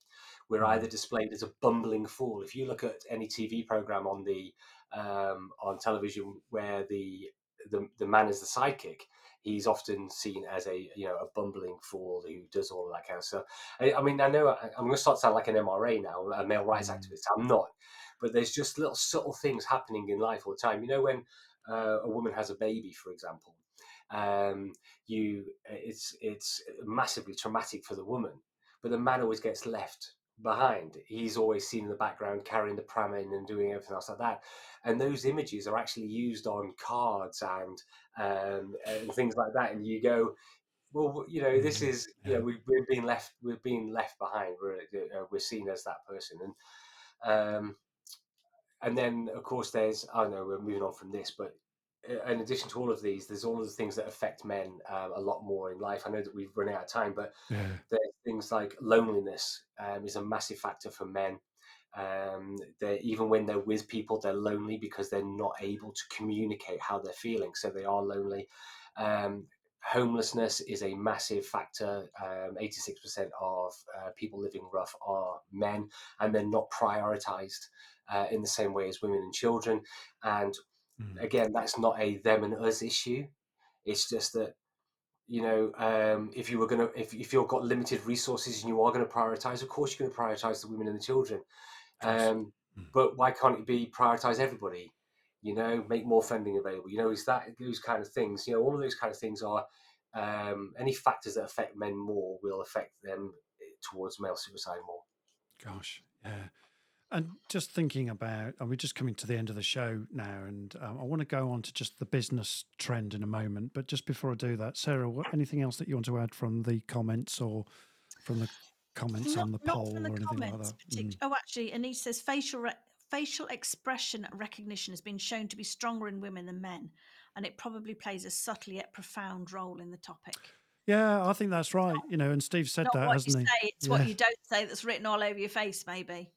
We're Mm. either displayed as a bumbling fool. If you look at any TV program on the um, on television where the, the the man is the sidekick, he's often seen as a you know a bumbling fool who does all of that kind of stuff. I, I mean, I know I, I'm going to start to sound like an MRA now, a male rights Mm. activist. I'm not, but there's just little subtle things happening in life all the time. You know, when uh, a woman has a baby, for example, um, you it's it's massively traumatic for the woman, but the man always gets left behind. He's always seen in the background carrying the pram in and doing everything else like that. And those images are actually used on cards and um, and things like that. And you go, well, you know, this Mm, is you know we, we're being left we're being left behind. We're uh, we're seen as that person and. Um, and then, of course, there's I know we're moving on from this, but in addition to all of these, there's all of the things that affect men um, a lot more in life. I know that we've run out of time, but Yeah. there's things like loneliness um, is a massive factor for men. Um, they even when they're with people, they're lonely because they're not able to communicate how they're feeling, so they are lonely. Um, homelessness is a massive factor. Um, 86% of uh, people living rough are men, and they're not prioritized uh, in the same way as women and children. And Mm. again, that's not a them and us issue. It's just that you know, um, if you were gonna, if if you've got limited resources and you are going to prioritize, of course you're going to prioritize the women and the children. Um, Mm. but why can't it be prioritize everybody? You know, make more funding available. You know, is that those kind of things? You know, all of those kind of things are um, any factors that affect men more will affect them eh, towards male suicide more. Gosh, yeah. And just thinking about, and we're just coming to the end of the show now, and um, I want to go on to just the business trend in a moment. But just before I do that, Sarah, what, anything else that you want to add from the comments or from the comments on the poll from or anything like that? partic- Mm. Oh, actually, Anise says facial re- facial expression recognition has been shown to be stronger in women than men, and it probably plays a subtle yet profound role in the topic. Yeah, I think that's right. You know, and Steve said Not that, what hasn't you he? say; it's Yeah. what you don't say that's written all over your face. Maybe.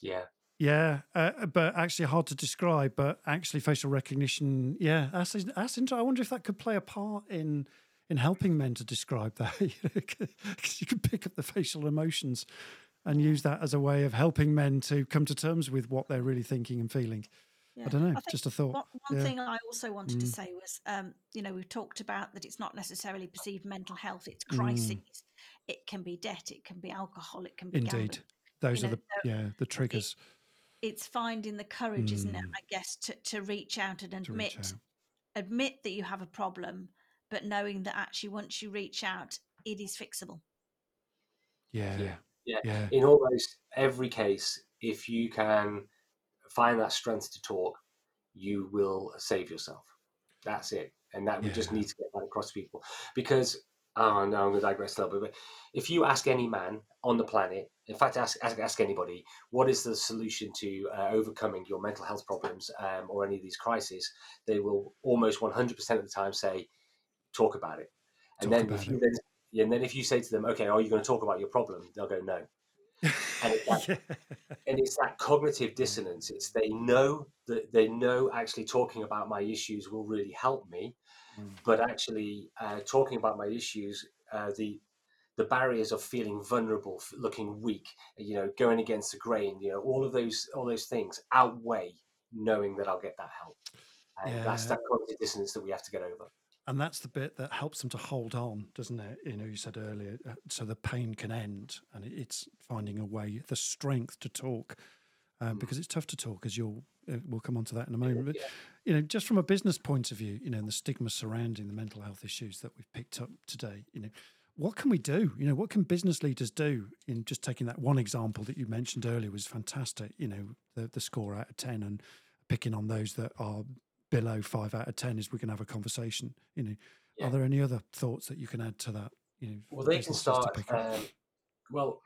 Yeah, Yeah, uh, but actually hard to describe. But actually, facial recognition, yeah, that's that's interesting. I wonder if that could play a part in in helping men to describe that, because you can pick up the facial emotions and use that as a way of helping men to come to terms with what they're really thinking and feeling. Yeah. I don't know, think just a thought. One, one Yeah. thing I also wanted to Mm. say was, um, you know, we've talked about that it's not necessarily perceived mental health; it's Mm. crises. It can be debt, it can be alcohol, it can be Indeed, gambling. Those you are the so yeah the triggers It's finding the courage, isn't it? Mm. I guess to, to reach out and admit out. admit that you have a problem, but knowing that actually once you reach out, it is fixable. Yeah. Yeah. Yeah. Yeah. In almost every case, if you can find that strength to talk, you will save yourself. That's it. And that we just need to get that across to people. Because, oh no, I'm going to digress a little bit. But if you ask any man on the planet, in fact, ask, ask, ask anybody, what is the solution to uh, overcoming your mental health problems um, or any of these crises, they will almost 100% of the time say, talk about it. And Talk then if you then, and then if you say to them, okay, are you going to talk about your problem? They'll go, no. And it's that, and it's that cognitive dissonance. It's they know that they know actually talking about my issues will really help me. But actually uh, talking about my issues, uh, the the barriers of feeling vulnerable, looking weak, you know, going against the grain, you know, all of those all those things outweigh knowing that I'll get that help. And that's Yeah. that cognitive dissonance that we have to get over. And that's the bit that helps them to hold on, doesn't it? You know, you said earlier, uh, so the pain can end, and it's finding a way, the strength to talk, um, Mm. because it's tough to talk. As you'll, uh, we'll come on to that in a moment. But you know, just from a business point of view, you know, and the stigma surrounding the mental health issues that we've picked up today, you know, what can we do? You know, what can business leaders do? In just taking that one example that you mentioned earlier was fantastic. You know, the the score out of ten, and picking on those that are below five out of ten is we can have a conversation. You know, Yeah. are there any other thoughts that you can add to that? You know, Well, they can start. Um, well,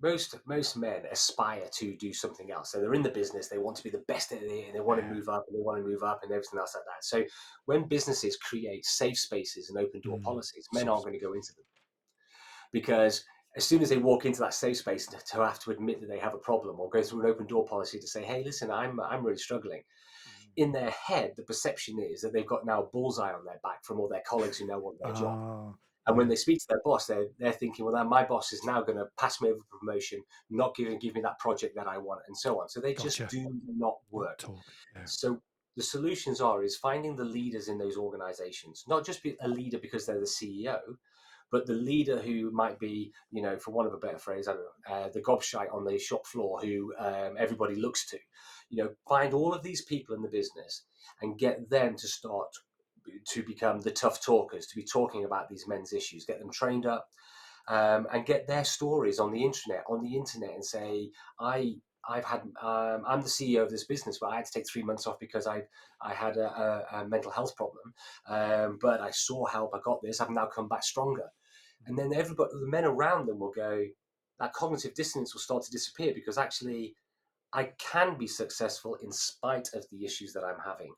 most most men aspire to do something else. So they're in the business. They want to be the best at it, and they want to move up, and they want to move up, and everything else like that. So when businesses create safe spaces and open door Mm, policies, men aren't going to go into them because as soon as they walk into that safe space to, to have to admit that they have a problem or go through an open door policy to say, "Hey, listen, I'm I'm really struggling." In their head, the perception is that they've got now a bullseye on their back from all their colleagues who now want their job. And when they speak to their boss, they're, they're thinking, well, then my boss is now going to pass me over for promotion, not give, give me that project that I want, and so on. So they just do not work. Yeah. So the solutions are is finding the leaders in those organizations, not just be a leader because they're the CEO, but the leader who might be, you know, for want of a better phrase, I don't know, uh, the gobshite on the shop floor who um, everybody looks to. You know, find all of these people in the business and get them to start to become the tough talkers, to be talking about these men's issues, get them trained up, um, and get their stories on the internet, on the internet, and say, I. I've had. Um, I'm the CEO of this business, but I had to take three months off because I I had a, a, a mental health problem. Um, but I saw help. I got this. I've now come back stronger. And then everybody, the men around them will go. That cognitive dissonance will start to disappear because actually, I can be successful in spite of the issues that I'm having.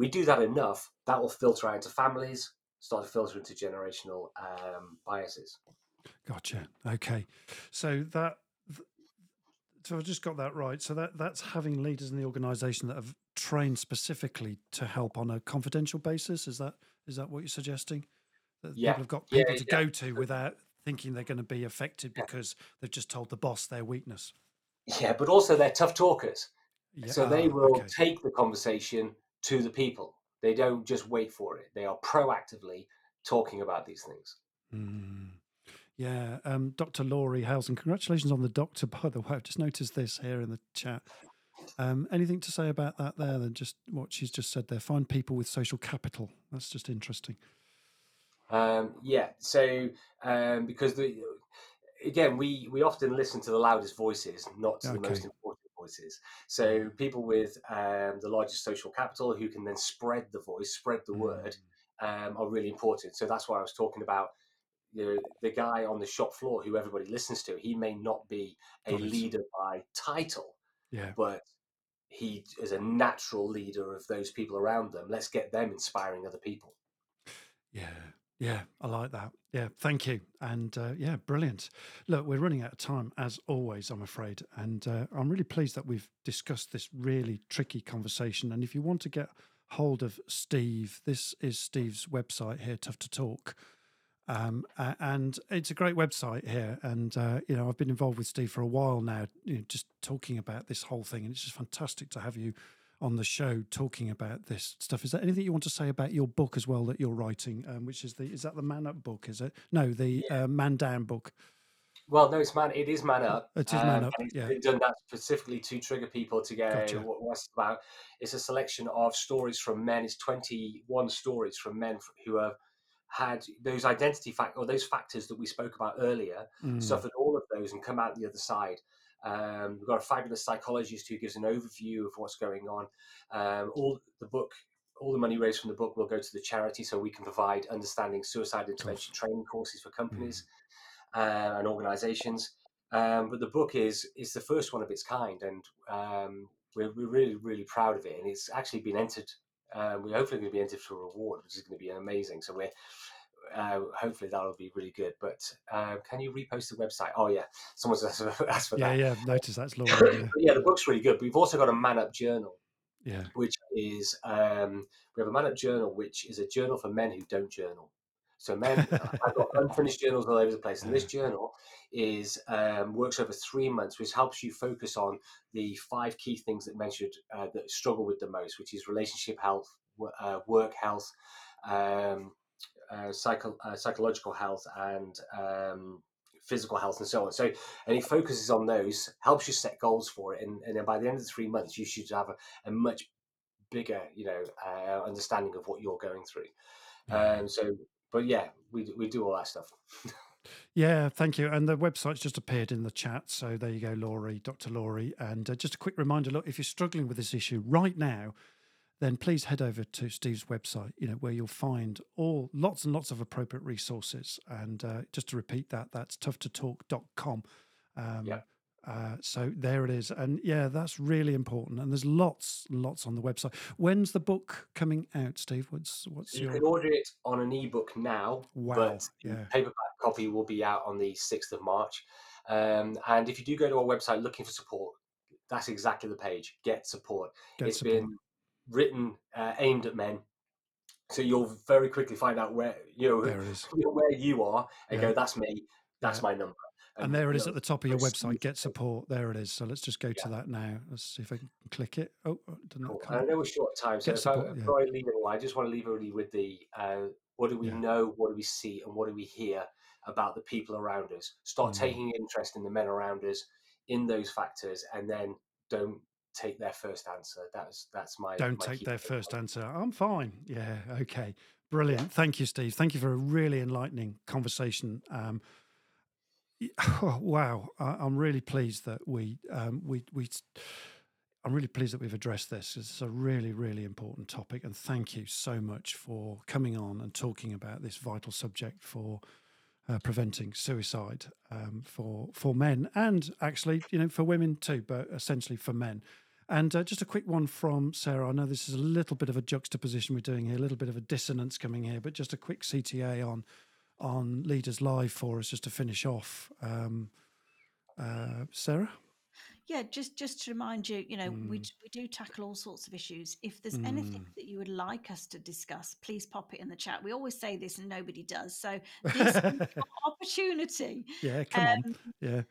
We do that enough, that will filter out into families, start to filter into generational um, biases. Gotcha. Okay. So that so I've just got that right. So that that's having leaders in the organisation that have trained specifically to help on a confidential basis. Is that is that what you're suggesting? That Yeah. people have got Yeah, people to yeah. go to without thinking they're going to be affected Yeah. because they've just told the boss their weakness. Yeah, but also they're tough talkers. Yeah. So they ah, will okay. take the conversation to the people. They don't just wait for it. They are proactively talking about these things. Mm. Yeah, um, Dr. Laurie Hales, and congratulations on the doctor, by the way. I've just noticed this here in the chat. Um, anything to say about that there than just what she's just said there? Find people with social capital. That's just interesting. Um, yeah. So um, because the again, we we often listen to the loudest voices, not to the most important voices. So people with um, the largest social capital who can then spread the voice, spread the Mm. word, um, are really important. So that's why I was talking about. You know, the guy on the shop floor who everybody listens to, he may not be a leader by title, Yeah, but he is a natural leader of those people around them. Let's get them inspiring other people. yeah, yeah. I like that. Yeah, thank you. And uh, yeah, brilliant. Look, we're running out of time as always, I'm afraid. And uh, I'm really pleased that we've discussed this really tricky conversation. And if you want to get hold of Steve, this is Steve's website here, Tough to Talk. Um, and it's a great website here. And, uh, you know, I've been involved with Steve for a while now, you know, just talking about this whole thing. And it's just fantastic to have you on the show talking about this stuff. Is there anything you want to say about your book as well that you're writing, um, which is the, is that the Man Up book? Is it? No, the uh, Man Down book. Well, no, it's man. It is man up. It is Man um, Up, it's yeah. done that specifically to trigger people to go. Gotcha. What, what's about? It's a selection of stories from men. It's twenty-one stories from men who have had those identity fact or those factors that we spoke about earlier, Mm. suffered all of those and come out the other side. Um, we've got a fabulous psychologist who gives an overview of what's going on. Um, all the book, all the money raised from the book will go to the charity, so we can provide understanding suicide intervention training courses for companies uh, and organisations. Um, but the book is is the first one of its kind, and um, we're, we're really really proud of it. And it's actually been entered. Uh, we're hopefully going to be entered for a reward, which is going to be amazing. So we're uh, hopefully that'll be really good. But uh, can you repost the website? Oh yeah, someone's asked for, asked for Yeah, that. yeah. Notice that's Laura. Yeah, yeah, the book's really good. But we've also got a Man Up journal, yeah. which is um, we have a Man Up journal, which is a journal for men who don't journal. So men, I've got unfinished journals all over the place, and this journal is um, works over three months, which helps you focus on the five key things that men should uh, that struggle with the most, which is relationship health, uh, work health, um, uh, psycho- uh, psychological health, and um, physical health, and so on. So, and he focuses on those, helps you set goals for it, and, and then by the end of the three months, you should have a, a much bigger, you know, uh, understanding of what you're going through. Um, so, but yeah, we we do all that stuff. Yeah, thank you. And the website's just appeared in the chat. So there you go, Laurie, Dr. Laurie. And uh, just a quick reminder look, if you're struggling with this issue right now, then please head over to Steve's website, you know, where you'll find all lots and lots of appropriate resources. And uh, just to repeat that, that's toughtotalk.com. Um, Yeah. Uh, so there it is. And yeah, that's really important. And there's lots, lots on the website. When's the book coming out, Steve? What's what's You your can order it on an ebook now, Wow, but yeah. paperback copy will be out on the 6th of March. Um, and if you do go to our website looking for support, that's exactly the page. Get support. Get It's support. been written uh, aimed at men, so you'll very quickly find out where you know where you are and Yeah. go. That's me. That's Yeah. my number. And there it is know, at the top of your website. Get support. There it is. So let's just go to that now. Let's see if I can click it. Oh, oh, did not Cool. come And I know we're short time, so if I, yeah. before I leave it all, I just want to leave everybody with the uh, what do we Yeah. know, what do we see, and what do we hear about the people around us. Start Mm. taking interest in the men around us, in those factors, and then don't take their first answer. That's that's my Don't my take their first answer. I'm fine. Yeah. Okay. Brilliant. Thank you, Steve. Thank you for a really enlightening conversation. Um, oh, wow. I, I'm really pleased that we um, we we. I'm really pleased that we've addressed this. It's a really, really important topic, and thank you so much for coming on and talking about this vital subject for uh, preventing suicide um, for for men and actually, you know, for women too, but essentially for men. And uh, just a quick one from Sarah. I know this is a little bit of a juxtaposition we're doing here, a little bit of a dissonance coming here, but just a quick CTA on on Leaders Live for us, just to finish off. Um, uh, Sarah. Yeah, just just to remind you, you know, we Mm. d- we do tackle all sorts of issues. If there's anything Mm. that you would like us to discuss, please pop it in the chat. We always say this and nobody does, so this opportunity. yeah, come on. Um, Yeah,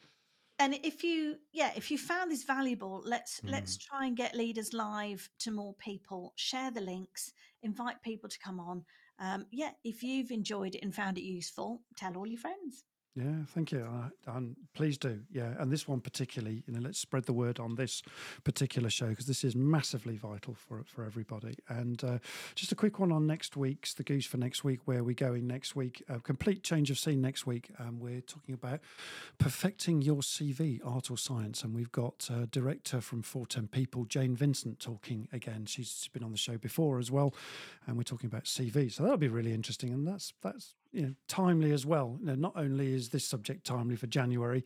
and if you, yeah, if you found this valuable, let's let's Mm. try and get leaders live to more people. Share the links, invite people to come on. Um, yeah, if you've enjoyed it and found it useful, tell all your friends. Yeah, thank you. I, and please do. Yeah, and this one particularly, you know, let's spread the word on this particular show because this is massively vital for for everybody. And uh, just a quick one on next week's the goose for next week. Where are we going next week? A complete change of scene next week. Um, we're talking about perfecting your CV, art or science, and we've got uh, director from Four Ten People, Jane Vincent, talking again. She's been on the show before as well, and we're talking about CV. So that'll be really interesting, and that's that's you know timely as well. You know, not only is this subject timely for January,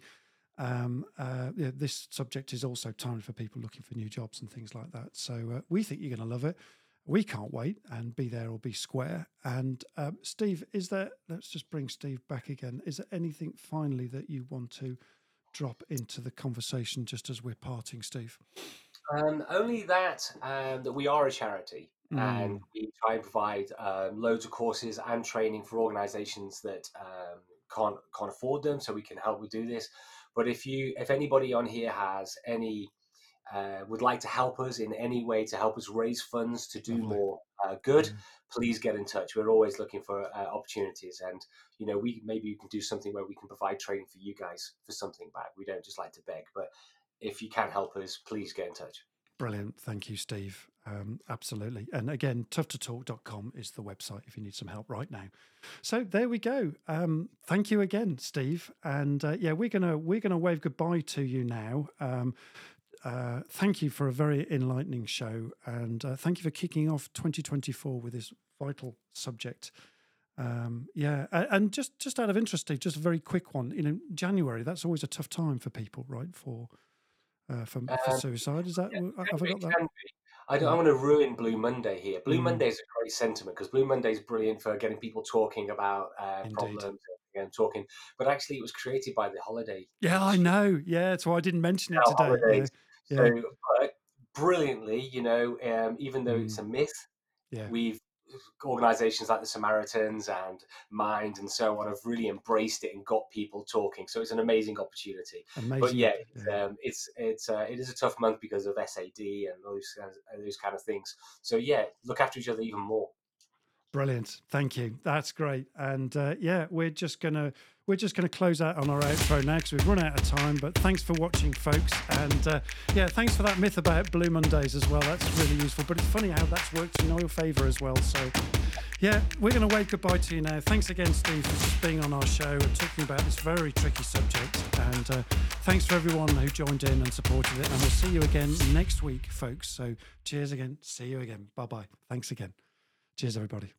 um, uh, this subject is also timely for people looking for new jobs and things like that. So uh, we think you're going to love it. We can't wait and be there or be square. And um, Steve, is there? Let's just bring Steve back again. Is there anything finally that you want to drop into the conversation just as we're parting, Steve? Um, only that um, that we are a charity and Mm. we try and provide um, loads of courses and training for organisations that um, can't can't afford them, so we can help with do this. But if you if anybody on here has any uh, would like to help us in any way to help us raise funds to do Lovely. more uh, good, Mm. please get in touch. We're always looking for uh, opportunities, and you know, we maybe you can do something where we can provide training for you guys for something back. We don't just like to beg, but if you can help us, please get in touch. Brilliant. Thank you, Steve. Um, absolutely. And again, toughtotalk.com is the website if you need some help right now. So there we go. Um, thank you again, Steve. And uh, yeah, we're gonna we're gonna wave goodbye to you now. Um, uh, thank you for a very enlightening show, and uh, thank you for kicking off 2024 with this vital subject. Um, yeah, and just just out of interest, Steve, just a very quick one. You know, January that's always a tough time for people, right? For uh, for, for um, suicide. Is that yeah, have I got that? I don't, I want to ruin Blue Monday here. Blue mm. Monday is a great sentiment because Blue Monday is brilliant for getting people talking about uh, problems and talking. But actually, it was created by the holiday. Yeah, I know. Yeah, that's why I didn't mention it today. Yeah. So, yeah. brilliantly, you know, um, even though mm. it's a myth, yeah. we've organizations like the Samaritans and Mind and so on have really embraced it and got people talking. So it's an amazing opportunity. Amazing. But yeah. Um, it's, it's uh, it is a tough month because of SAD and those of, those kind of things. So yeah, look after each other even more. Brilliant. Thank you. That's great. And uh, yeah, we're just gonna we're just going to close out on our outro now because we've run out of time. But thanks for watching, folks. And uh, yeah, thanks for that myth about Blue Mondays as well. That's really useful. But it's funny how that's worked in your favour as well. So yeah, we're going to wave goodbye to you now. Thanks again, Steve, for just being on our show and talking about this very tricky subject. And uh, thanks for everyone who joined in and supported it. And we'll see you again next week, folks. So cheers again. See you again. Bye bye. Thanks again. Cheers, everybody.